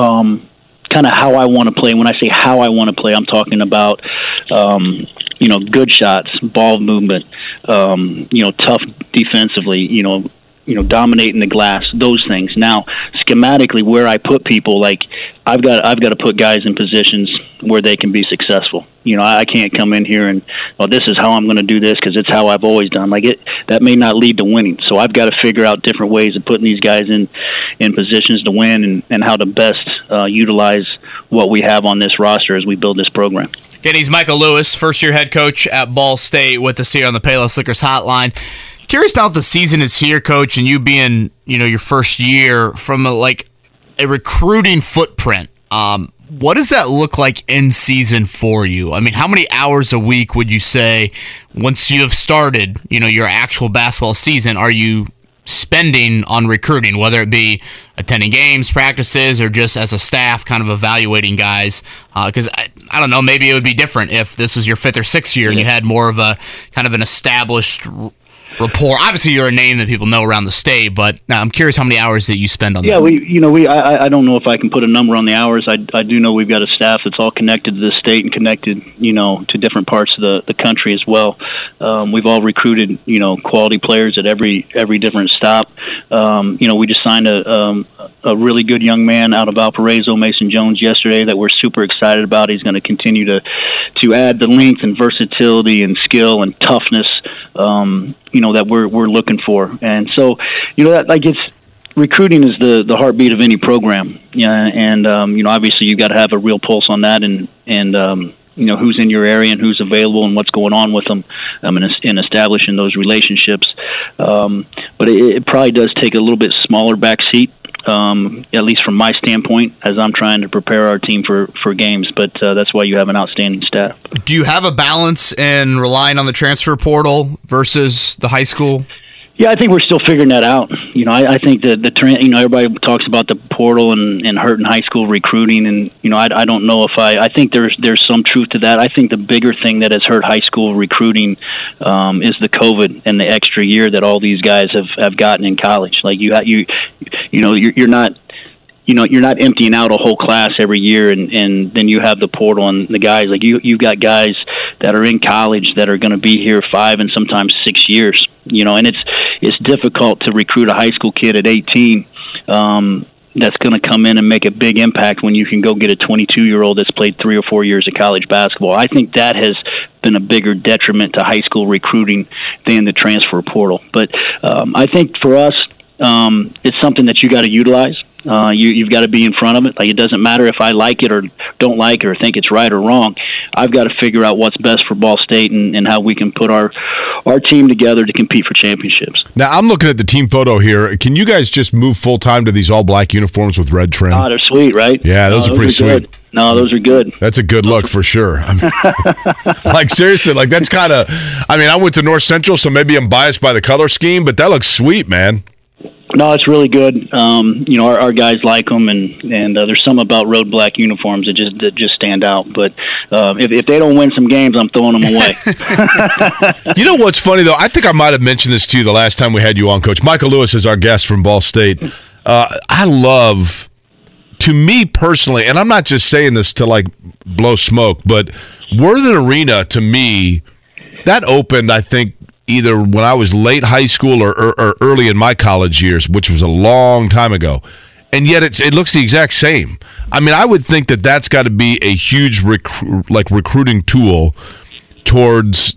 Speaker 8: Um, kind of how I want to play. When I say how I want to play, I'm talking about um, you know, good shots, ball movement, um, you know, tough defensively, you know, you know, dominating the glass, those things. Now, schematically, where I put people, like I've got, I've got to put guys in positions where they can be successful. You know, I can't come in here and, well, this is how I'm going to do this because it's how I've always done. Like it, that may not lead to winning. So I've got to figure out different ways of putting these guys in, in positions to win and, and how to best uh, utilize what we have on this roster as we build this program.
Speaker 3: Again, he's Michael Lewis, first year head coach at Ball State with us here on the Payless Liquors Hotline. Curious now the season is here, coach, and you being, you know, your first year from a, like a recruiting footprint. Um, what does that look like in season for you? I mean, how many hours a week would you say once you have started, you know, your actual basketball season, are you spending on recruiting, whether it be attending games, practices, or just as a staff kind of evaluating guys? Because uh, I, I don't know, maybe it would be different if this was your fifth or sixth year and you had more of a kind of an established rapport. Obviously, you're a name that people know around the state, but uh, I'm curious how many hours that you spend on.
Speaker 8: The Yeah,
Speaker 3: that.
Speaker 8: we, you know, we. I, I don't know if I can put a number on the hours. I, I do know we've got a staff that's all connected to the state and connected, you know, to different parts of the the country as well. Um, we've all recruited, you know, quality players at every every different stop. Um, you know, we just signed a um, a really good young man out of Valparaiso, Mason Jones, yesterday that we're super excited about. He's going to continue to to add the length and versatility and skill and toughness um, you know that we're we're looking for. And so, you know, that like it's recruiting is the the heartbeat of any program. Yeah, and um, you know, obviously you've got to have a real pulse on that, and and um, you know who's in your area and who's available and what's going on with them, um, and, in establishing those relationships. Um, but it, it probably does take a little bit smaller back seat um, at least from my standpoint, as I'm trying to prepare our team for, for games. But uh, that's why you have an outstanding staff.
Speaker 3: Do you have a balance in relying on the transfer portal versus the high school?
Speaker 8: Yeah, I think we're still figuring that out. You know, I, I think that the trend. You know, everybody talks about the portal and, and hurting high school recruiting, and you know, I, I don't know if I. I think there's there's some truth to that. I think the bigger thing that has hurt high school recruiting um, is the COVID and the extra year that all these guys have have gotten in college. Like you, you, you know, you're, you're not you know you're not emptying out a whole class every year and and then you have the portal and the guys like you you've got guys that are in college that are going to be here 5 and sometimes 6 years you know and it's it's difficult to recruit a high school kid at 18 um that's going to come in and make a big impact when you can go get a 22 year old that's played three or four years of college basketball. I think that has been a bigger detriment to high school recruiting than the transfer portal. But um, I think for us, um, it's something that you got to utilize Uh, you, you've got to be in front of it. Like it doesn't matter if I like it or don't like it or think it's right or wrong. I've got to figure out what's best for Ball State and, and how we can put our our team together to compete for championships.
Speaker 4: Now I'm looking at the team photo here. Can you guys just move full time to these all black uniforms with red trim?
Speaker 8: Oh, they're sweet, right?
Speaker 4: Yeah, those
Speaker 8: No,
Speaker 4: are pretty
Speaker 8: good.
Speaker 4: sweet.
Speaker 8: No, those are good.
Speaker 4: That's a good look for sure. I mean, like seriously, like that's kind of. I mean, I went to North Central, so maybe I'm biased by the color scheme, but that looks sweet, man.
Speaker 8: No, it's really good. Um, you know, our, our guys like them, and and uh, there's some about road black uniforms that just that just stand out. But uh, if if they don't win some games, I'm throwing them away.
Speaker 4: You know what's funny though? I think I might have mentioned this to you the last time we had you on, Coach. Michael Lewis is our guest from Ball State. Uh, I love, to me personally, and I'm not just saying this to like blow smoke, but Worthen Arena to me, that opened, I think, either when I was late high school or, or, or early in my college years, which was a long time ago. And yet it's, it looks the exact same. I mean, I would think that that's got to be a huge like recruiting tool towards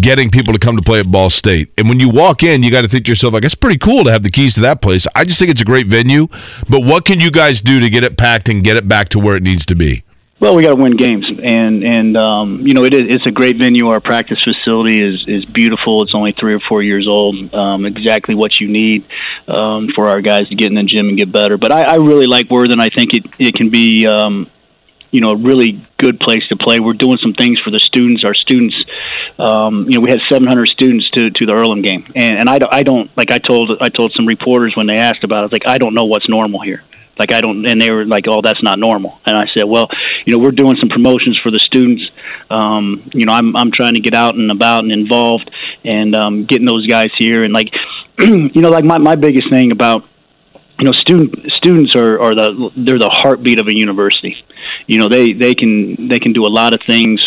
Speaker 4: getting people to come to play at Ball State. And when you walk in, you got to think to yourself, like, it's pretty cool to have the keys to that place. I just think it's a great venue. But what can you guys do to get it packed and get it back to where it needs to be?
Speaker 8: Well, we got to win games, and and um, you know it is it's a great venue. Our practice facility is is beautiful. It's only three or four years old. Um, exactly what you need um, for our guys to get in the gym and get better. But I, I really like Worthen. I think it it can be. Um, you know, a really good place to play. We're doing some things for the students. Our students, um, you know, we had 700 students to, to the Earlham game, and, and I, don't, I don't like I told I told some reporters when they asked about it, I was like, I don't know what's normal here. Like I don't, and they were like, "Oh, that's not normal." And I said, "Well, you know, we're doing some promotions for the students. Um, you know, I'm I'm trying to get out and about and involved, and um, getting those guys here. And like, you know, like my my biggest thing about you know student students are, are the they're the heartbeat of a university you know they they can they can do a lot of things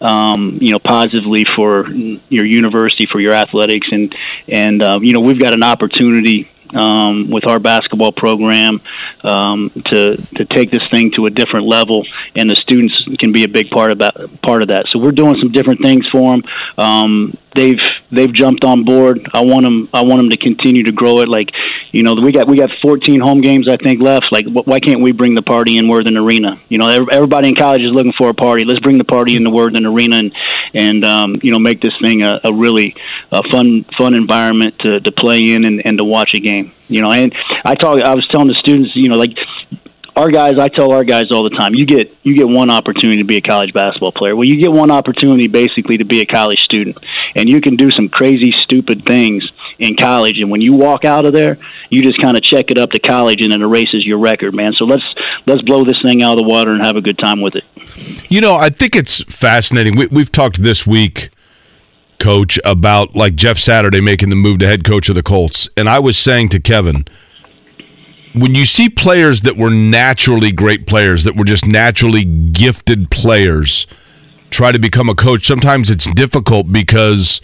Speaker 8: um, you know positively for your university for your athletics and and uh, you know we've got an opportunity um, with our basketball program um, to to take this thing to a different level, and the students can be a big part of that. Part of that. So we're doing some different things for them. Um, they've they've jumped on board. I want them. I want them to continue to grow it. Like, you know, we got we got 14 home games I think left. Like, wh- why can't we bring the party in Worthen Arena? You know, ev- everybody in college is looking for a party. Let's bring the party in the Worthen Arena and and um, you know make this thing a, a really a fun fun environment to, to play in and, and to watch a game. You know, and I talk. I was telling the students, you know, like our guys, I tell our guys all the time, you get you get one opportunity to be a college basketball player. Well, you get one opportunity basically to be a college student, and you can do some crazy, stupid things in college. And when you walk out of there, you just kind of check it up to college, and it erases your record, man. So let's let's blow this thing out of the water and have a good time with it.
Speaker 4: You know, I think it's fascinating. We, we've talked this week, Coach, about like Jeff Saturday making the move to head coach of the Colts, and I was saying to Kevin, when you see players that were naturally great players, that were just naturally gifted players, try to become a coach, sometimes it's difficult because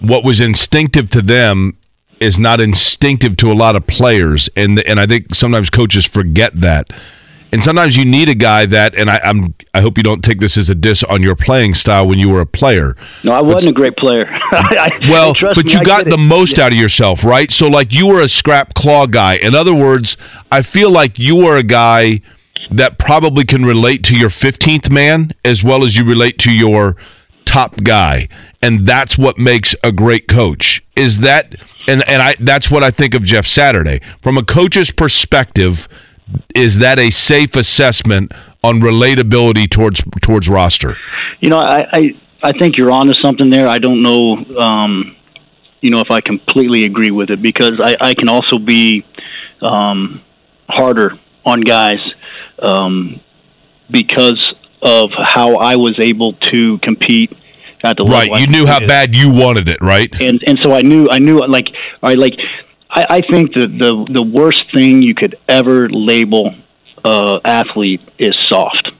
Speaker 4: what was instinctive to them is not instinctive to a lot of players, and and I think sometimes coaches forget that. And sometimes you need a guy that, and I, I'm, I hope you don't take this as a diss on your playing style when you were a player.
Speaker 8: No, I wasn't a great player. I,
Speaker 4: Well, but
Speaker 8: me,
Speaker 4: you
Speaker 8: I
Speaker 4: got the
Speaker 8: it.
Speaker 4: most out of yourself, right? So, like, you were a scrap claw guy. In other words, I feel like you are a guy that probably can relate to your 15th man as well as you relate to your top guy. And that's what makes a great coach. Is that, and, and I, that's what I think of Jeff Saturday. From a coach's perspective, is that a safe assessment on relatability towards towards roster?
Speaker 8: You know, I, I I think you're onto something there. I don't know, um, you know, if I completely agree with it because I, I can also be um, harder on guys um, because of how I was able to compete at the
Speaker 4: Right.
Speaker 8: level. I
Speaker 4: You knew how bad you wanted it, right?
Speaker 8: and and so I knew I knew like I like I, I think that the the worst thing you could ever label uh, athlete is soft.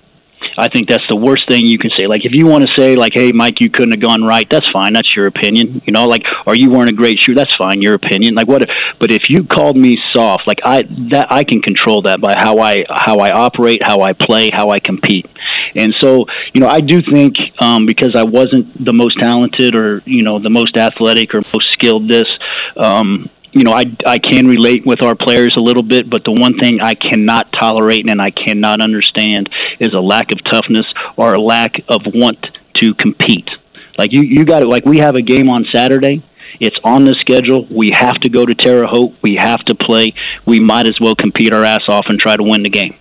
Speaker 8: I think that's the worst thing you can say. Like if you want to say like, "Hey, Mike, you couldn't have gone right," that's fine. That's your opinion. You know, like, or you weren't a great shooter. That's fine. Your opinion. Like what? But if you called me soft, like I that I can control that by how I how I operate, how I play, how I compete. And so, you know, I do think um, because I wasn't the most talented or you know the most athletic or most skilled, this. Um, you know, I, I can relate with our players a little bit, but the one thing I cannot tolerate and I cannot understand is a lack of toughness or a lack of want to compete. Like you, you got it. Like we have a game on Saturday. It's on the schedule. We have to go to Terre Haute. We have to play. We might as well compete our ass off and try to win the game.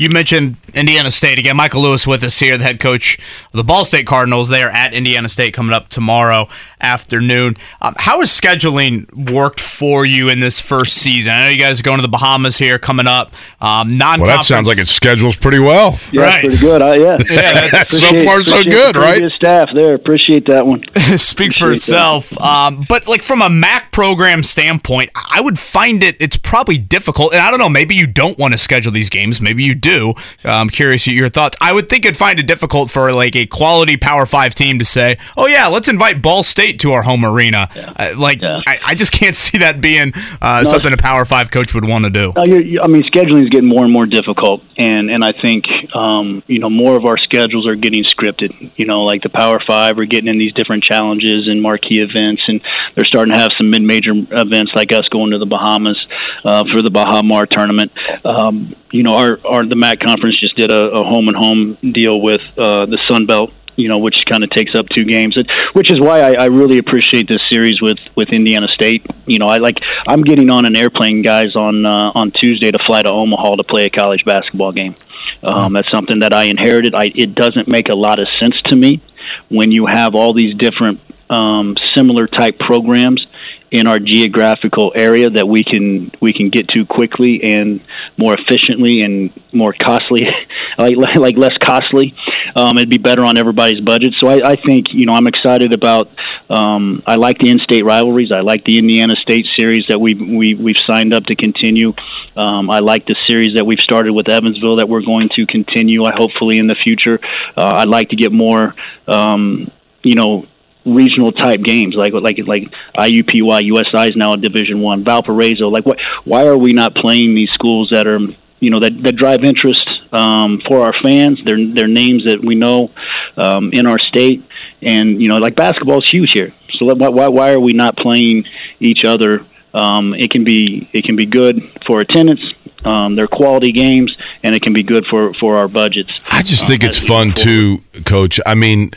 Speaker 3: You mentioned Indiana State again. Michael Lewis with us here, the head coach of the Ball State Cardinals. They are at Indiana State coming up tomorrow afternoon. Um, how has scheduling worked for you in this first season? I know you guys are going to the Bahamas here coming up. Um, non
Speaker 4: Well, that sounds like it schedules pretty well.
Speaker 8: Yeah,
Speaker 3: Right.
Speaker 8: pretty good. I, yeah,
Speaker 3: Yeah, that's
Speaker 4: so far so good,
Speaker 8: the
Speaker 4: right?
Speaker 8: Staff there, appreciate that one.
Speaker 3: speaks for itself. Um, but like from a MAC program standpoint, I would find it it's probably difficult. And I don't know, maybe you don't want to schedule these games, maybe you do. Uh, I'm curious your thoughts. I would think it'd find it difficult for like a quality Power Five team to say, "Oh yeah, let's invite Ball State to our home arena." Uh, like
Speaker 8: Yeah.
Speaker 3: I, I just can't see that being uh,
Speaker 8: No,
Speaker 3: something a Power Five coach would want to do.
Speaker 8: Uh, you're, you I mean, scheduling is getting more and more difficult, and and I think um, you know more of our schedules are getting scripted. You know, like the Power Five are getting in these different challenges and marquee events, and they're starting to have some mid-major events like us going to the Bahamas uh, for the Baha Mar tournament. Um, you know, our our the MAC conference just did a, a home and home deal with uh, the Sun Belt you know, which kind of takes up two games, It- which is why I, I really appreciate this series with with Indiana State. You know, I like I'm getting on an airplane, guys, on uh, on Tuesday to fly to Omaha to play a college basketball game. Um, that's something that I inherited. I, it doesn't make a lot of sense to me when you have all these different um, similar type programs in our geographical area that we can we can get to quickly and more efficiently and more costly, like like less costly. Um, it'd be better on everybody's budget. So I, I think you know I'm excited about. Um, I like the in-state rivalries. I like the Indiana State series that we we we've signed up to continue. Um, I like the series that we've started with Evansville that we're going to continue. I hopefully in the future. Uh, I'd like to get more. Um, you know regional type games like like like IUPUI USI is now a Division One Valparaiso like what why are we not playing these schools that are you know that that drive interest um, for our fans they're they're names that we know um, in our state and you know like basketball is huge here so why why why are we not playing each other um, it can be it can be good for attendance um, they're quality games and it can be good for for our budgets
Speaker 4: I just think
Speaker 8: um,
Speaker 4: it's fun
Speaker 8: forward.
Speaker 4: too, Coach. I mean,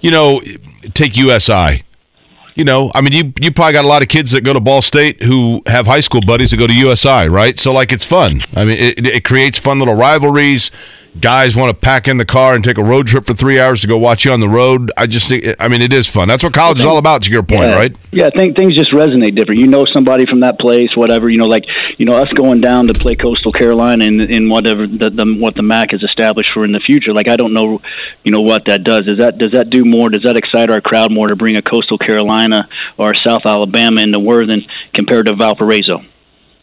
Speaker 4: you know, take USI. You know, I mean, you you probably got a lot of kids that go to Ball State who have high school buddies that go to USI, right? So like, it's fun. I mean, it, it creates fun little rivalries. Guys want to pack in the car and take a road trip for three hours to go watch you on the road. I just think, I mean, it is fun. That's what college is all about. To your point,
Speaker 8: yeah.
Speaker 4: right?
Speaker 8: Yeah, think, things just resonate different. You know somebody from that place, whatever. You know, like you know us going down to play Coastal Carolina and in whatever the, the what the MAC has established for in the future. Like I don't know, you know what that does. Does that does that do more? Does that excite our crowd more to bring a Coastal Carolina or South Alabama into Worthen compared to Valparaiso?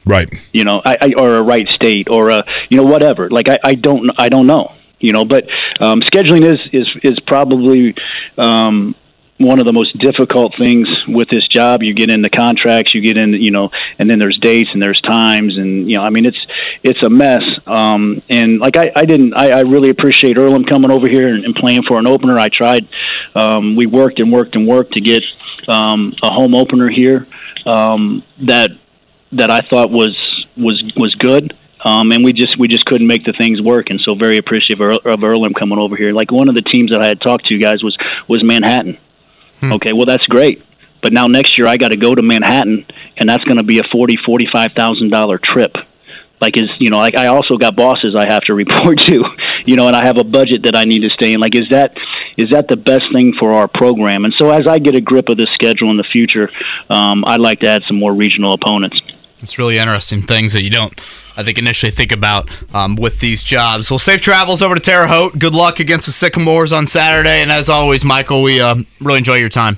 Speaker 4: Right.
Speaker 8: you know, I, I or a Wright State or a you know whatever. Like I, I don't I don't know, you know. But um, scheduling is is is probably um, one of the most difficult things with this job. You get into contracts, you get in, you know, and then there's dates and there's times, and you know, I mean, it's it's a mess. Um, and like I, I didn't, I, I really appreciate Earlham coming over here and, and playing for an opener. I tried. Um, we worked and worked and worked to get um, a home opener here um, that that I thought was was was good. Um, and we just we just couldn't make the things work, and so very appreciative of, Earl- of Earlham coming over here. Like one of the teams that I had talked to, guys, was was Manhattan. Okay, well that's great, but now next year I got to go to Manhattan, and that's going to be a forty forty five thousand dollar trip. Like is you know like I also got bosses I have to report to, you know, and I have a budget that I need to stay in. Like is that is that the best thing for our program? And so as I get a grip of the schedule in the future, um, I'd like to add some more regional opponents.
Speaker 3: It's really interesting things that you don't, I think, initially think about um, with these jobs. Well, safe travels over to Terre Haute. Good luck against the Sycamores on Saturday. And as always, Michael, we uh, really enjoy your time.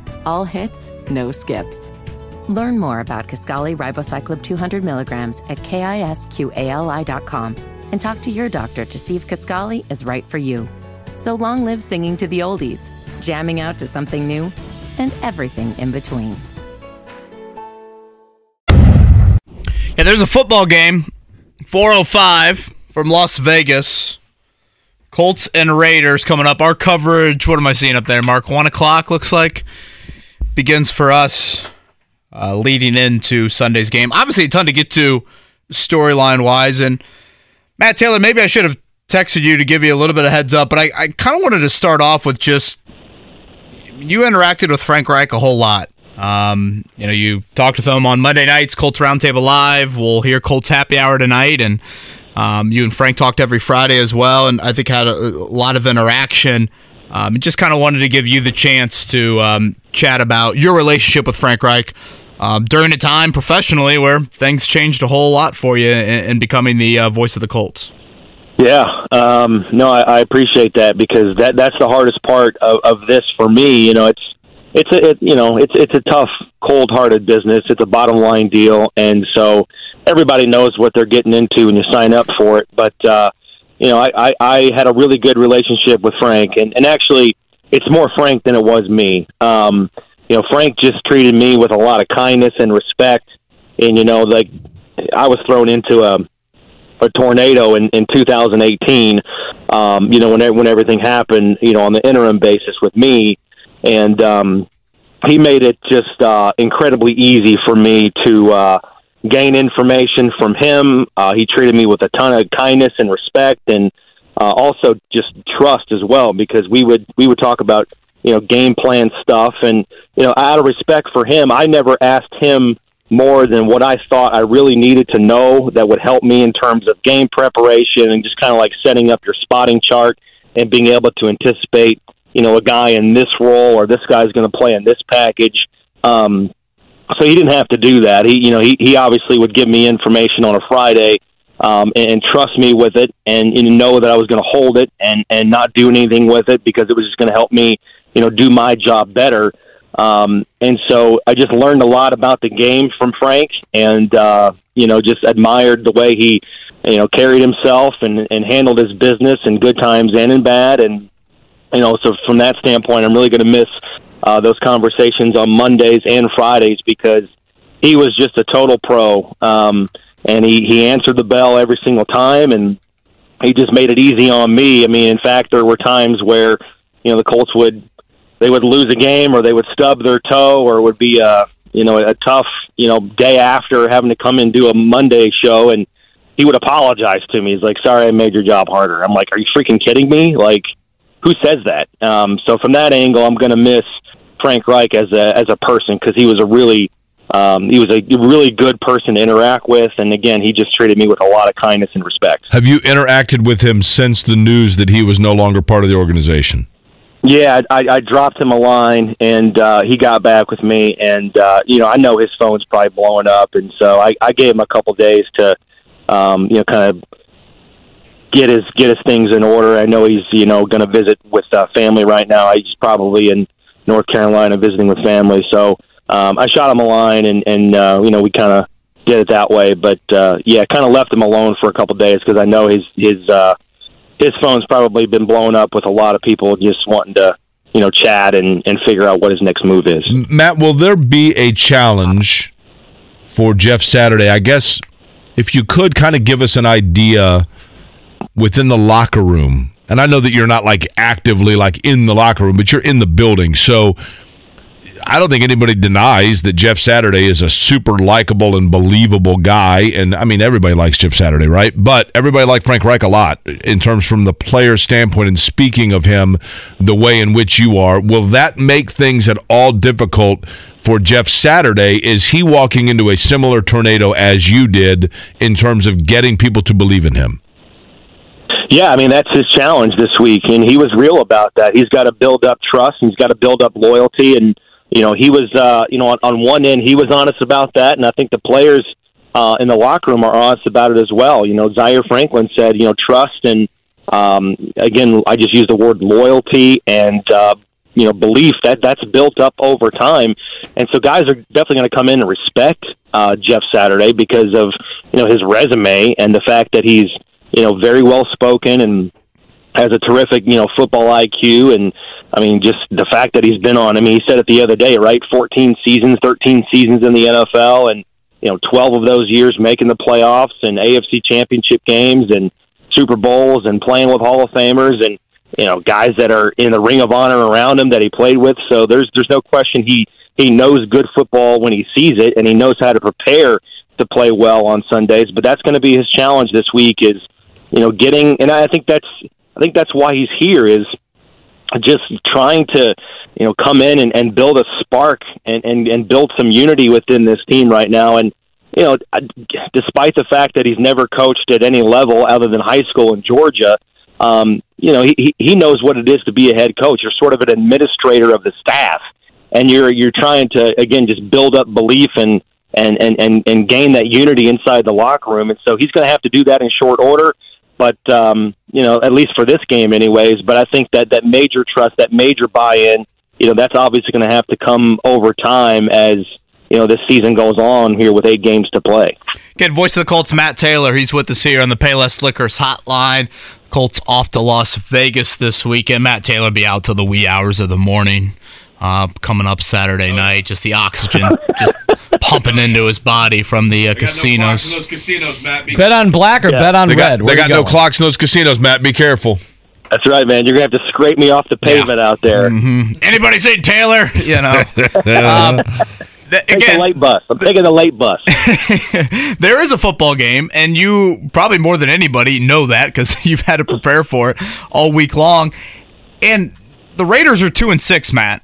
Speaker 9: All hits, no skips. Learn more about Kisqali Ribociclib 200 milligrams at kisqali.com and talk to your doctor to see if Kisqali is right for you. So long live singing to the oldies, jamming out to something new, and everything in between.
Speaker 3: Yeah, there's a football game, 405 from Las Vegas. Colts and Raiders coming up. Our coverage, what am I seeing up there, Mark? One o'clock looks like begins for us, uh, leading into Sunday's game. Obviously, a ton to get to storyline wise. And Matt Taylor, maybe I should have texted you to give you a little bit of heads up, but I, I kind of wanted to start off with just you interacted with Frank Reich a whole lot. Um, you know, you talked with him on Monday nights, Colts Roundtable Live. We'll hear Colts Happy Hour tonight, and um, you and Frank talked every Friday as well, and I think had a, a lot of interaction. Um, just kind of wanted to give you the chance to um, chat about your relationship with Frank Reich um, during a time professionally where things changed a whole lot for you in, in becoming the uh, voice of the Colts.
Speaker 11: Yeah, um, no, I, I appreciate that because that that's the hardest part of, of this for me. You know, it's it's a it, you know it's it's a tough, cold-hearted business. It's a bottom line deal, and so everybody knows what they're getting into when you sign up for it. But uh, you know, I, I I had a really good relationship with Frank, and and actually, it's more Frank than it was me. Um, you know, Frank just treated me with a lot of kindness and respect, and you know, like I was thrown into a a tornado in, in 2018. Um, you know, when when everything happened, you know, on the interim basis with me, and um, he made it just uh, incredibly easy for me to uh, gain information from him. Uh, he treated me with a ton of kindness and respect, and uh, also just trust as well, because we would we would talk about you know game plan stuff, and you know out of respect for him, I never asked him more than what I thought I really needed to know that would help me in terms of game preparation and just kind of like setting up your spotting chart and being able to anticipate, you know, a guy in this role or this guy's going to play in this package. Um, so he didn't have to do that. He, you know, he, he obviously would give me information on a Friday um, and, and trust me with it and, and know that I was going to hold it and, and not do anything with it because it was just going to help me, you know, do my job better. Um, and so I just learned a lot about the game from Frank, and uh, you know, just admired the way he, you know, carried himself and, and handled his business in good times and in bad. And you know, so from that standpoint, I'm really going to miss uh, those conversations on Mondays and Fridays because he was just a total pro, um, and he he answered the bell every single time, and he just made it easy on me. I mean, in fact, there were times where you know the Colts would they would lose a game or they would stub their toe or it would be a you know a tough you know day after having to come and do a Monday show and he would apologize to me. He's like, "Sorry, I made your job harder." I'm like, "Are you freaking kidding me? Like, who says that?" Um, so from that angle, I'm going to miss Frank Reich as a as a person because he was a really um, he was a really good person to interact with, and again, he just treated me with a lot of kindness and respect.
Speaker 4: Have you interacted with him since the news that he was no longer part of the organization?
Speaker 11: Yeah, I, I dropped him a line, and uh, he got back with me. And uh, you know, I know his phone's probably blowing up, and so I, I gave him a couple days to, um, you know, kind of get his get his things in order. I know he's you know going to visit with uh, family right now. He's probably in North Carolina visiting with family. So um, I shot him a line, and and uh, you know we kind of did it that way. But uh, yeah, kind of left him alone for a couple days because I know his his. Uh, his phone's probably been blown up with a lot of people just wanting to you know chat and and figure out what his next move is.
Speaker 4: Matt, will there be a challenge for Jeff Saturday? I guess if you could kind of give us an idea within the locker room. And I know that you're not like actively like in the locker room, but you're in the building. So I don't think anybody denies that Jeff Saturday is a super likable and believable guy. And I mean, everybody likes Jeff Saturday, right? But everybody liked Frank Reich a lot in terms from the player standpoint. And speaking of him, the way in which you are, will that make things at all difficult for Jeff Saturday? Is he walking into a similar tornado as you did in terms of getting people to believe in him?
Speaker 11: Yeah, I mean that's his challenge this week, and he was real about that. He's got to build up trust, and he's got to build up loyalty, and you know, he was, uh, you know, on, on one end, he was honest about that, and I think the players uh, in the locker room are honest about it as well. You know, Zaire Franklin said, you know, trust and um, again, I just use the word loyalty and uh, you know belief that that's built up over time, and so guys are definitely going to come in and respect uh, Jeff Saturday because of you know his resume and the fact that he's you know very well spoken and has a terrific you know football IQ and I mean just the fact that he's been on. I mean he said it the other day, right? 14 seasons, 13 seasons in the NFL, and you know 12 of those years making the playoffs and AFC Championship games and Super Bowls and playing with Hall of Famers and you know guys that are in the Ring of Honor around him that he played with. So there's there's no question he he knows good football when he sees it, and he knows how to prepare to play well on Sundays. But that's going to be his challenge this week is you know getting, and I think that's I think that's why he's here is just trying to you know come in and, and build a spark and, and and build some unity within this team right now. And you know despite the fact that he's never coached at any level other than high school in Georgia um, you know he he knows what it is to be a head coach. You're sort of an administrator of the staff. And you're you're trying to again just build up belief and and and and, and gain that unity inside the locker room. And so he's going to have to do that in short order but um, you know, at least for this game, anyways. But I think that that major trust, that major buy-in, you know, that's obviously going to have to come over time as you know this season goes on here with eight games to play.
Speaker 3: Get voice of the Colts, Matt Taylor. He's with us here on the Payless Liquors hotline. Colts off to Las Vegas this weekend. Matt Taylor be out till the wee hours of the morning. Uh, coming up Saturday night, just the oxygen just pumping into his body from the uh, casinos.
Speaker 4: No those casinos, Matt. Be-
Speaker 5: bet on black or yeah. bet on
Speaker 4: they
Speaker 5: red?
Speaker 4: Got, they got no clocks in those casinos, Matt. Be careful.
Speaker 11: That's right, man. You're gonna have to scrape me off the pavement yeah. out there.
Speaker 3: Mm-hmm. Anybody say Taylor? You know. um,
Speaker 11: th- again, the late bus. I'm taking the late bus.
Speaker 3: there is a football game, and you probably more than anybody know that because you've had to prepare for it all week long. And the Raiders are two and six, Matt.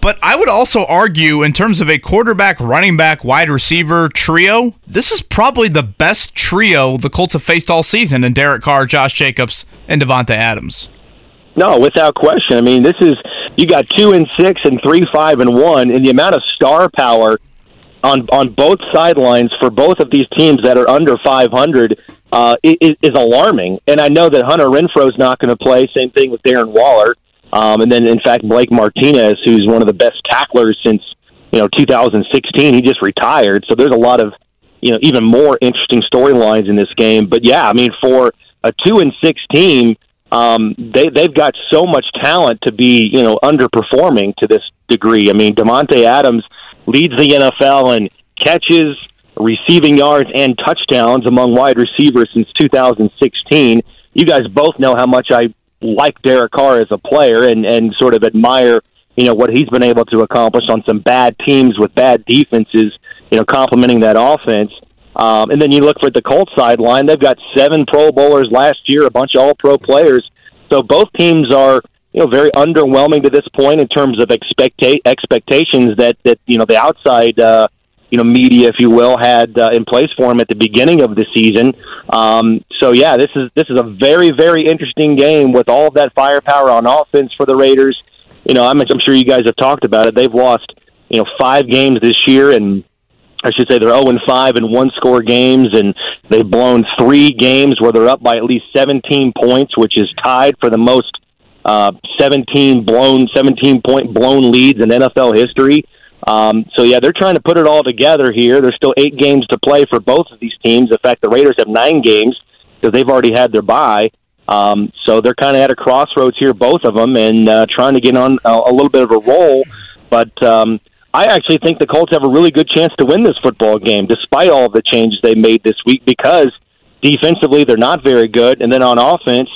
Speaker 3: But I would also argue, in terms of a quarterback, running back, wide receiver trio, this is probably the best trio the Colts have faced all season in Derek Carr, Josh Jacobs, and Davante Adams.
Speaker 11: No, without question. I mean, this is you got two and six and three, five and one, and the amount of star power on on both sidelines for both of these teams that are under 500 uh, is, is alarming. And I know that Hunter Renfrow is not going to play. Same thing with Darren Waller. Um, and then, in fact, Blake Martinez, who's one of the best tacklers since you know 2016, he just retired. So there's a lot of you know even more interesting storylines in this game. But yeah, I mean, for a two and six team, um, they they've got so much talent to be you know underperforming to this degree. I mean, Davante Adams leads the NFL in catches, receiving yards, and touchdowns among wide receivers since 2016. You guys both know how much I like Derek Carr as a player and and sort of admire you know what he's been able to accomplish on some bad teams with bad defenses. You know, complementing that offense. Um, and then you look for the Colts sideline; they've got seven Pro Bowlers last year, a bunch of All Pro players. So both teams are you know very underwhelming to this point in terms of expecta- expectations that that you know the outside uh, you know media, if you will, had uh, in place for him at the beginning of the season. Um, so yeah, this is this is a very very interesting game with all of that firepower on offense for the Raiders. You know, I'm, I'm sure you guys have talked about it. They've lost you know five games this year, and I should say they're 0 and 5 in one score games, and they've blown three games where they're up by at least 17 points, which is tied for the most uh, 17 blown 17 point blown leads in NFL history. Um, so yeah, they're trying to put it all together here. There's still eight games to play for both of these teams. In fact, the Raiders have nine games because they've already had their bye. Um, so they're kind of at a crossroads here, both of them, and uh, trying to get on a, a little bit of a roll. But um, I actually think the Colts have a really good chance to win this football game, despite all of the changes they made this week, because defensively they're not very good, and then on offense,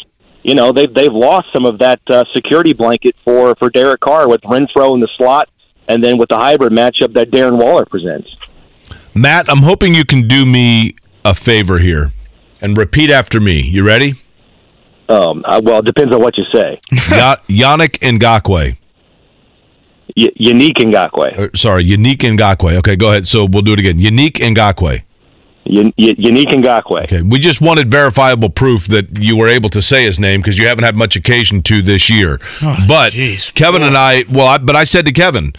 Speaker 11: you know they've they've lost some of that uh, security blanket for for Derek Carr with Renfrow in the slot and then with the hybrid matchup that Darren Waller presents.
Speaker 4: Matt, I'm hoping you can do me a favor here and repeat after me. You ready?
Speaker 11: Um, uh, well, it depends on what you say.
Speaker 4: y- Yannick Ngakoue.
Speaker 11: Y- Unique Ngakoue.
Speaker 4: Uh, sorry, Unique Ngakoue. Okay, go ahead. So we'll do it again. Unique Ngakoue.
Speaker 11: Y- y- Unique Ngakoue.
Speaker 4: Okay, we just wanted verifiable proof that you were able to say his name because you haven't had much occasion to this year. Oh, but geez. Kevin and I, well, I, but I said to Kevin,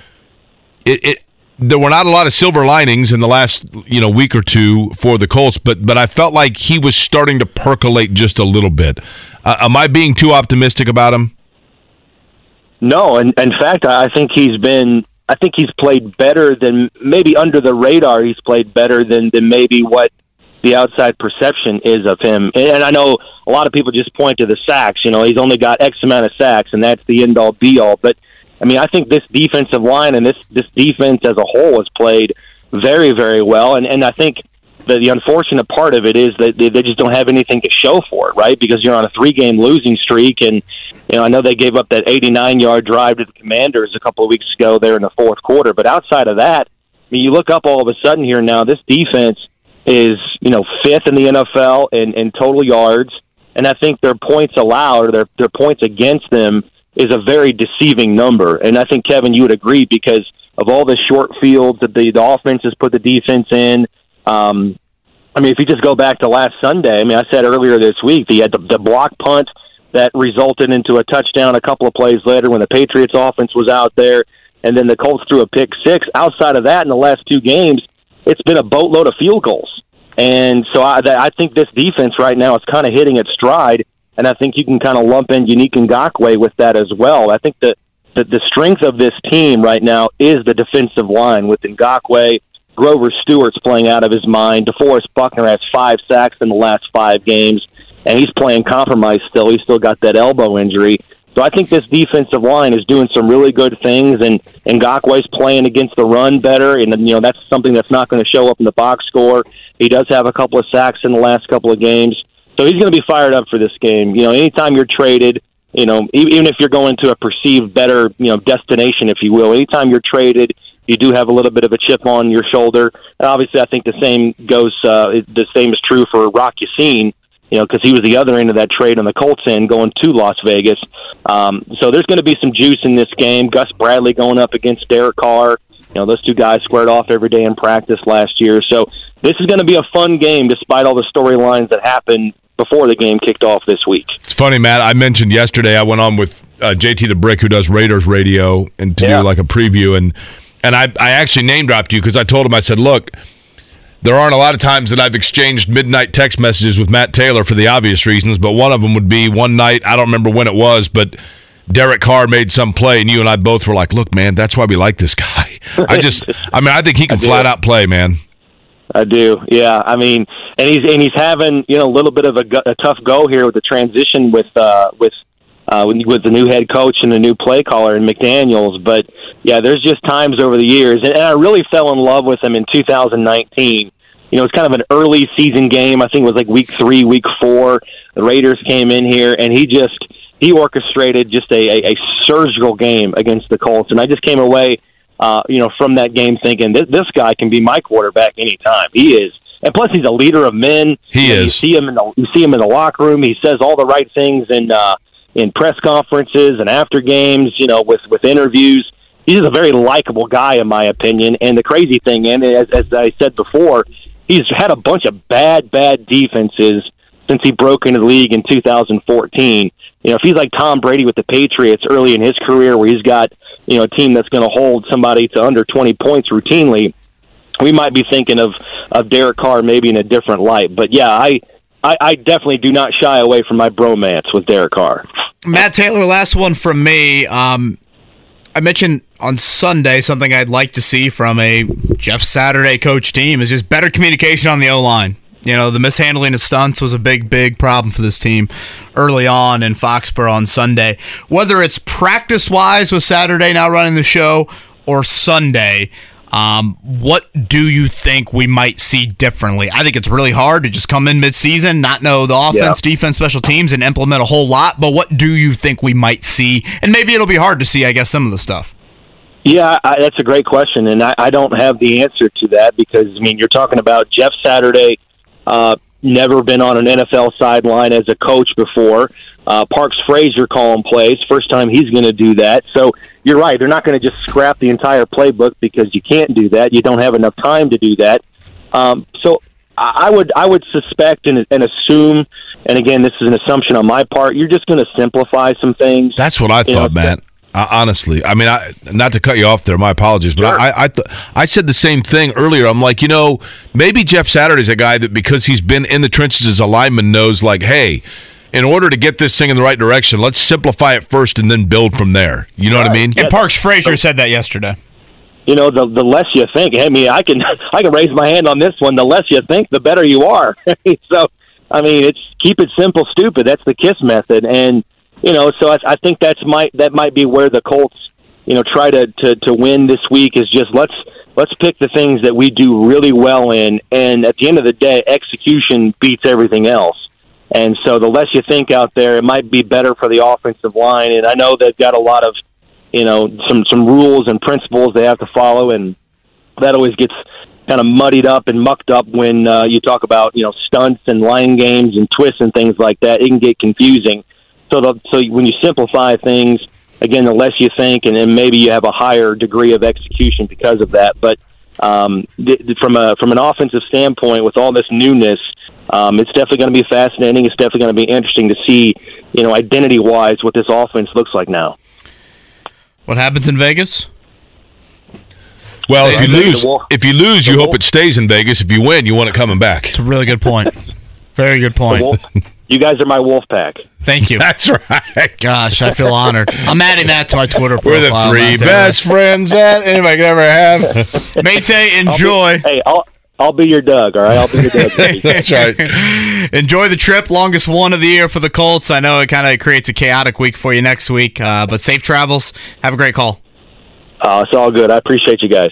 Speaker 4: it, it there were not a lot of silver linings in the last you know week or two for the Colts, but but I felt like he was starting to percolate just a little bit. Uh, am I being too optimistic about him?
Speaker 11: No, and in fact, I think he's been. I think he's played better than maybe under the radar. He's played better than than maybe what the outside perception is of him. And I know a lot of people just point to the sacks. You know, he's only got X amount of sacks, and that's the end all be all. But I mean, I think this defensive line and this this defense as a whole has played very, very well. And and I think the, the unfortunate part of it is that they, they just don't have anything to show for it, right? Because you're on a three game losing streak, and you know I know they gave up that 89 yard drive to the Commanders a couple of weeks ago there in the fourth quarter. But outside of that, I mean, you look up all of a sudden here now, this defense is you know fifth in the NFL in, in total yards, and I think their points allowed or their their points against them is a very deceiving number. And I think Kevin, you would agree because of all the short fields that the, the offense has put the defense in. Um, I mean, if you just go back to last Sunday, I mean, I said earlier this week, the, the, the block punt that resulted into a touchdown a couple of plays later when the Patriots offense was out there, and then the Colts threw a pick six. Outside of that, in the last two games, it's been a boatload of field goals. And so I, I think this defense right now is kind of hitting its stride, and I think you can kind of lump in Yannick Ngakoue with that as well. I think that the, the strength of this team right now is the defensive line with Ngakoue. Grover Stewart's playing out of his mind. DeForest Buckner has five sacks in the last five games, and he's playing compromised still. He's still got that elbow injury. So I think this defensive line is doing some really good things, and Ngakoue's playing against the run better, and you know that's something that's not going to show up in the box score. He does have a couple of sacks in the last couple of games, so he's going to be fired up for this game. You know, anytime you're traded, you know, even if you're going to a perceived better, you know, destination, if you will, anytime you're traded, you do have a little bit of a chip on your shoulder. And obviously, I think the same goes. Uh, the same is true for Rock Ya-Sin, you know, because he was the other end of that trade on the Colts end, going to Las Vegas. Um, so there's going to be some juice in this game. Gus Bradley going up against Derek Carr. You know, those two guys squared off every day in practice last year. So this is going to be a fun game, despite all the storylines that happened before the game kicked off this week.
Speaker 4: It's funny, Matt. I mentioned yesterday I went on with uh, JT the Brick, who does Raiders radio, and to
Speaker 11: Yeah.
Speaker 4: do like a preview, and and I I actually name dropped you because I told him I said, look. There aren't a lot of times that I've exchanged midnight text messages with Matt Taylor for the obvious reasons, but one of them would be one night, I don't remember when it was, but Derek Carr made some play, and you and I both were like, look, man, that's why we like this guy. I just, I mean, I think he can flat out play, man.
Speaker 11: I do. Yeah, I mean, and he's and he's having you know a little bit of a, a tough go here with the transition with uh, with uh, with the new head coach and the new play caller in McDaniels. But yeah, there's just times over the years, and, and I really fell in love with him in 2019. You know, it's kind of an early season game. I think it was like week three, week four. The Raiders came in here, and he just he orchestrated just a, a, a surgical game against the Colts, and I just came away uh, you know, from that game thinking this, this guy can be my quarterback anytime. He is. And plus, he's a leader of men.
Speaker 4: He
Speaker 11: You know,
Speaker 4: is.
Speaker 11: You see him in the you see him in the locker room. He says all the right things in uh, in press conferences and after games. You know, with with interviews. He's just a very likable guy, in my opinion. And the crazy thing, and as, as I said before, he's had a bunch of bad, bad defenses since he broke into the league in 2014. You know, if he's like Tom Brady with the Patriots early in his career, where he's got you know a team that's going to hold somebody to under 20 points routinely, we might be thinking of of Derek Carr maybe in a different light. But yeah, I I, I definitely do not shy away from my bromance with Derek Carr.
Speaker 3: Matt Taylor, last one from me. Um, I mentioned on Sunday something I'd like to see from a Jeff Saturday coach team is just better communication on the O line. You know, the mishandling of stunts was a big, big problem for this team early on in Foxborough on Sunday. Whether it's practice wise with Saturday now running the show or Sunday, um, what do you think we might see differently? I think it's really hard to just come in midseason, not know the offense, defense, special teams, and implement a whole lot. But what do you think we might see? And maybe it'll be hard to see, I guess, some of the stuff.
Speaker 11: Yeah, I, that's a great question, and I, I don't have the answer to that because I mean you're talking about Jeff Saturday, uh, never been on an NFL sideline as a coach before. Uh, Parks Frazier calling plays, first time he's going to do that. So you're right; they're not going to just scrap the entire playbook because you can't do that. You don't have enough time to do that. Um, so I would I would suspect and, and assume, and again, this is an assumption on my part. You're just going to simplify some things.
Speaker 4: That's what I
Speaker 11: You know,
Speaker 4: thought, Matt. Uh, honestly, I mean, I, not to cut you off there. My apologies, but I I, th- I said the same thing earlier. I'm like, you know, maybe Jeff Saturday's a guy that because he's been in the trenches as a lineman knows, like, hey, in order to get this thing in the right direction, let's simplify it first and then build from there. You know what I mean?
Speaker 3: And Parks Frazier said that yesterday.
Speaker 11: You know, the the less you think. I mean, I can I can raise my hand on this one. The less you think, the better you are. so, I mean, it's keep it simple, stupid. That's the Kiss method, and you know, so I, I think that's might that might be where the Colts, you know, try to, to to win this week is just let's let's pick the things that we do really well in, and at the end of the day, execution beats everything else. And so the less you think out there, it might be better for the offensive line. And I know they've got a lot of, you know, some some rules and principles they have to follow, and that always gets kind of muddied up and mucked up when uh, you talk about you know stunts and line games and twists and things like that. It can get confusing. So the, so when you simplify things, again, the less you think, and then maybe you have a higher degree of execution because of that. But um, th- from a from an offensive standpoint, with all this newness, um, it's definitely going to be fascinating. It's definitely going to be interesting to see, you know, identity wise, what this offense looks like now.
Speaker 3: What happens in Vegas?
Speaker 4: Well, if you lose, if you lose, you hope it stays in Vegas. If you win, you want it coming back.
Speaker 3: It's a really good point. Very good point.
Speaker 11: Wolf, you guys are my wolf pack.
Speaker 3: Thank you.
Speaker 4: That's right.
Speaker 3: Gosh, I feel honored. I'm adding that to my Twitter profile.
Speaker 4: We're the three
Speaker 3: not telling
Speaker 4: best friends that anybody could ever have.
Speaker 3: Mate, enjoy.
Speaker 11: Hey, I'll I'll be your Doug. All right, I'll be your Doug.
Speaker 4: That's right.
Speaker 3: Enjoy the trip. Longest one of the year for the Colts. I know it kind of creates a chaotic week for you next week, uh, but safe travels. Have a great call.
Speaker 11: Uh, it's all good. I appreciate you guys.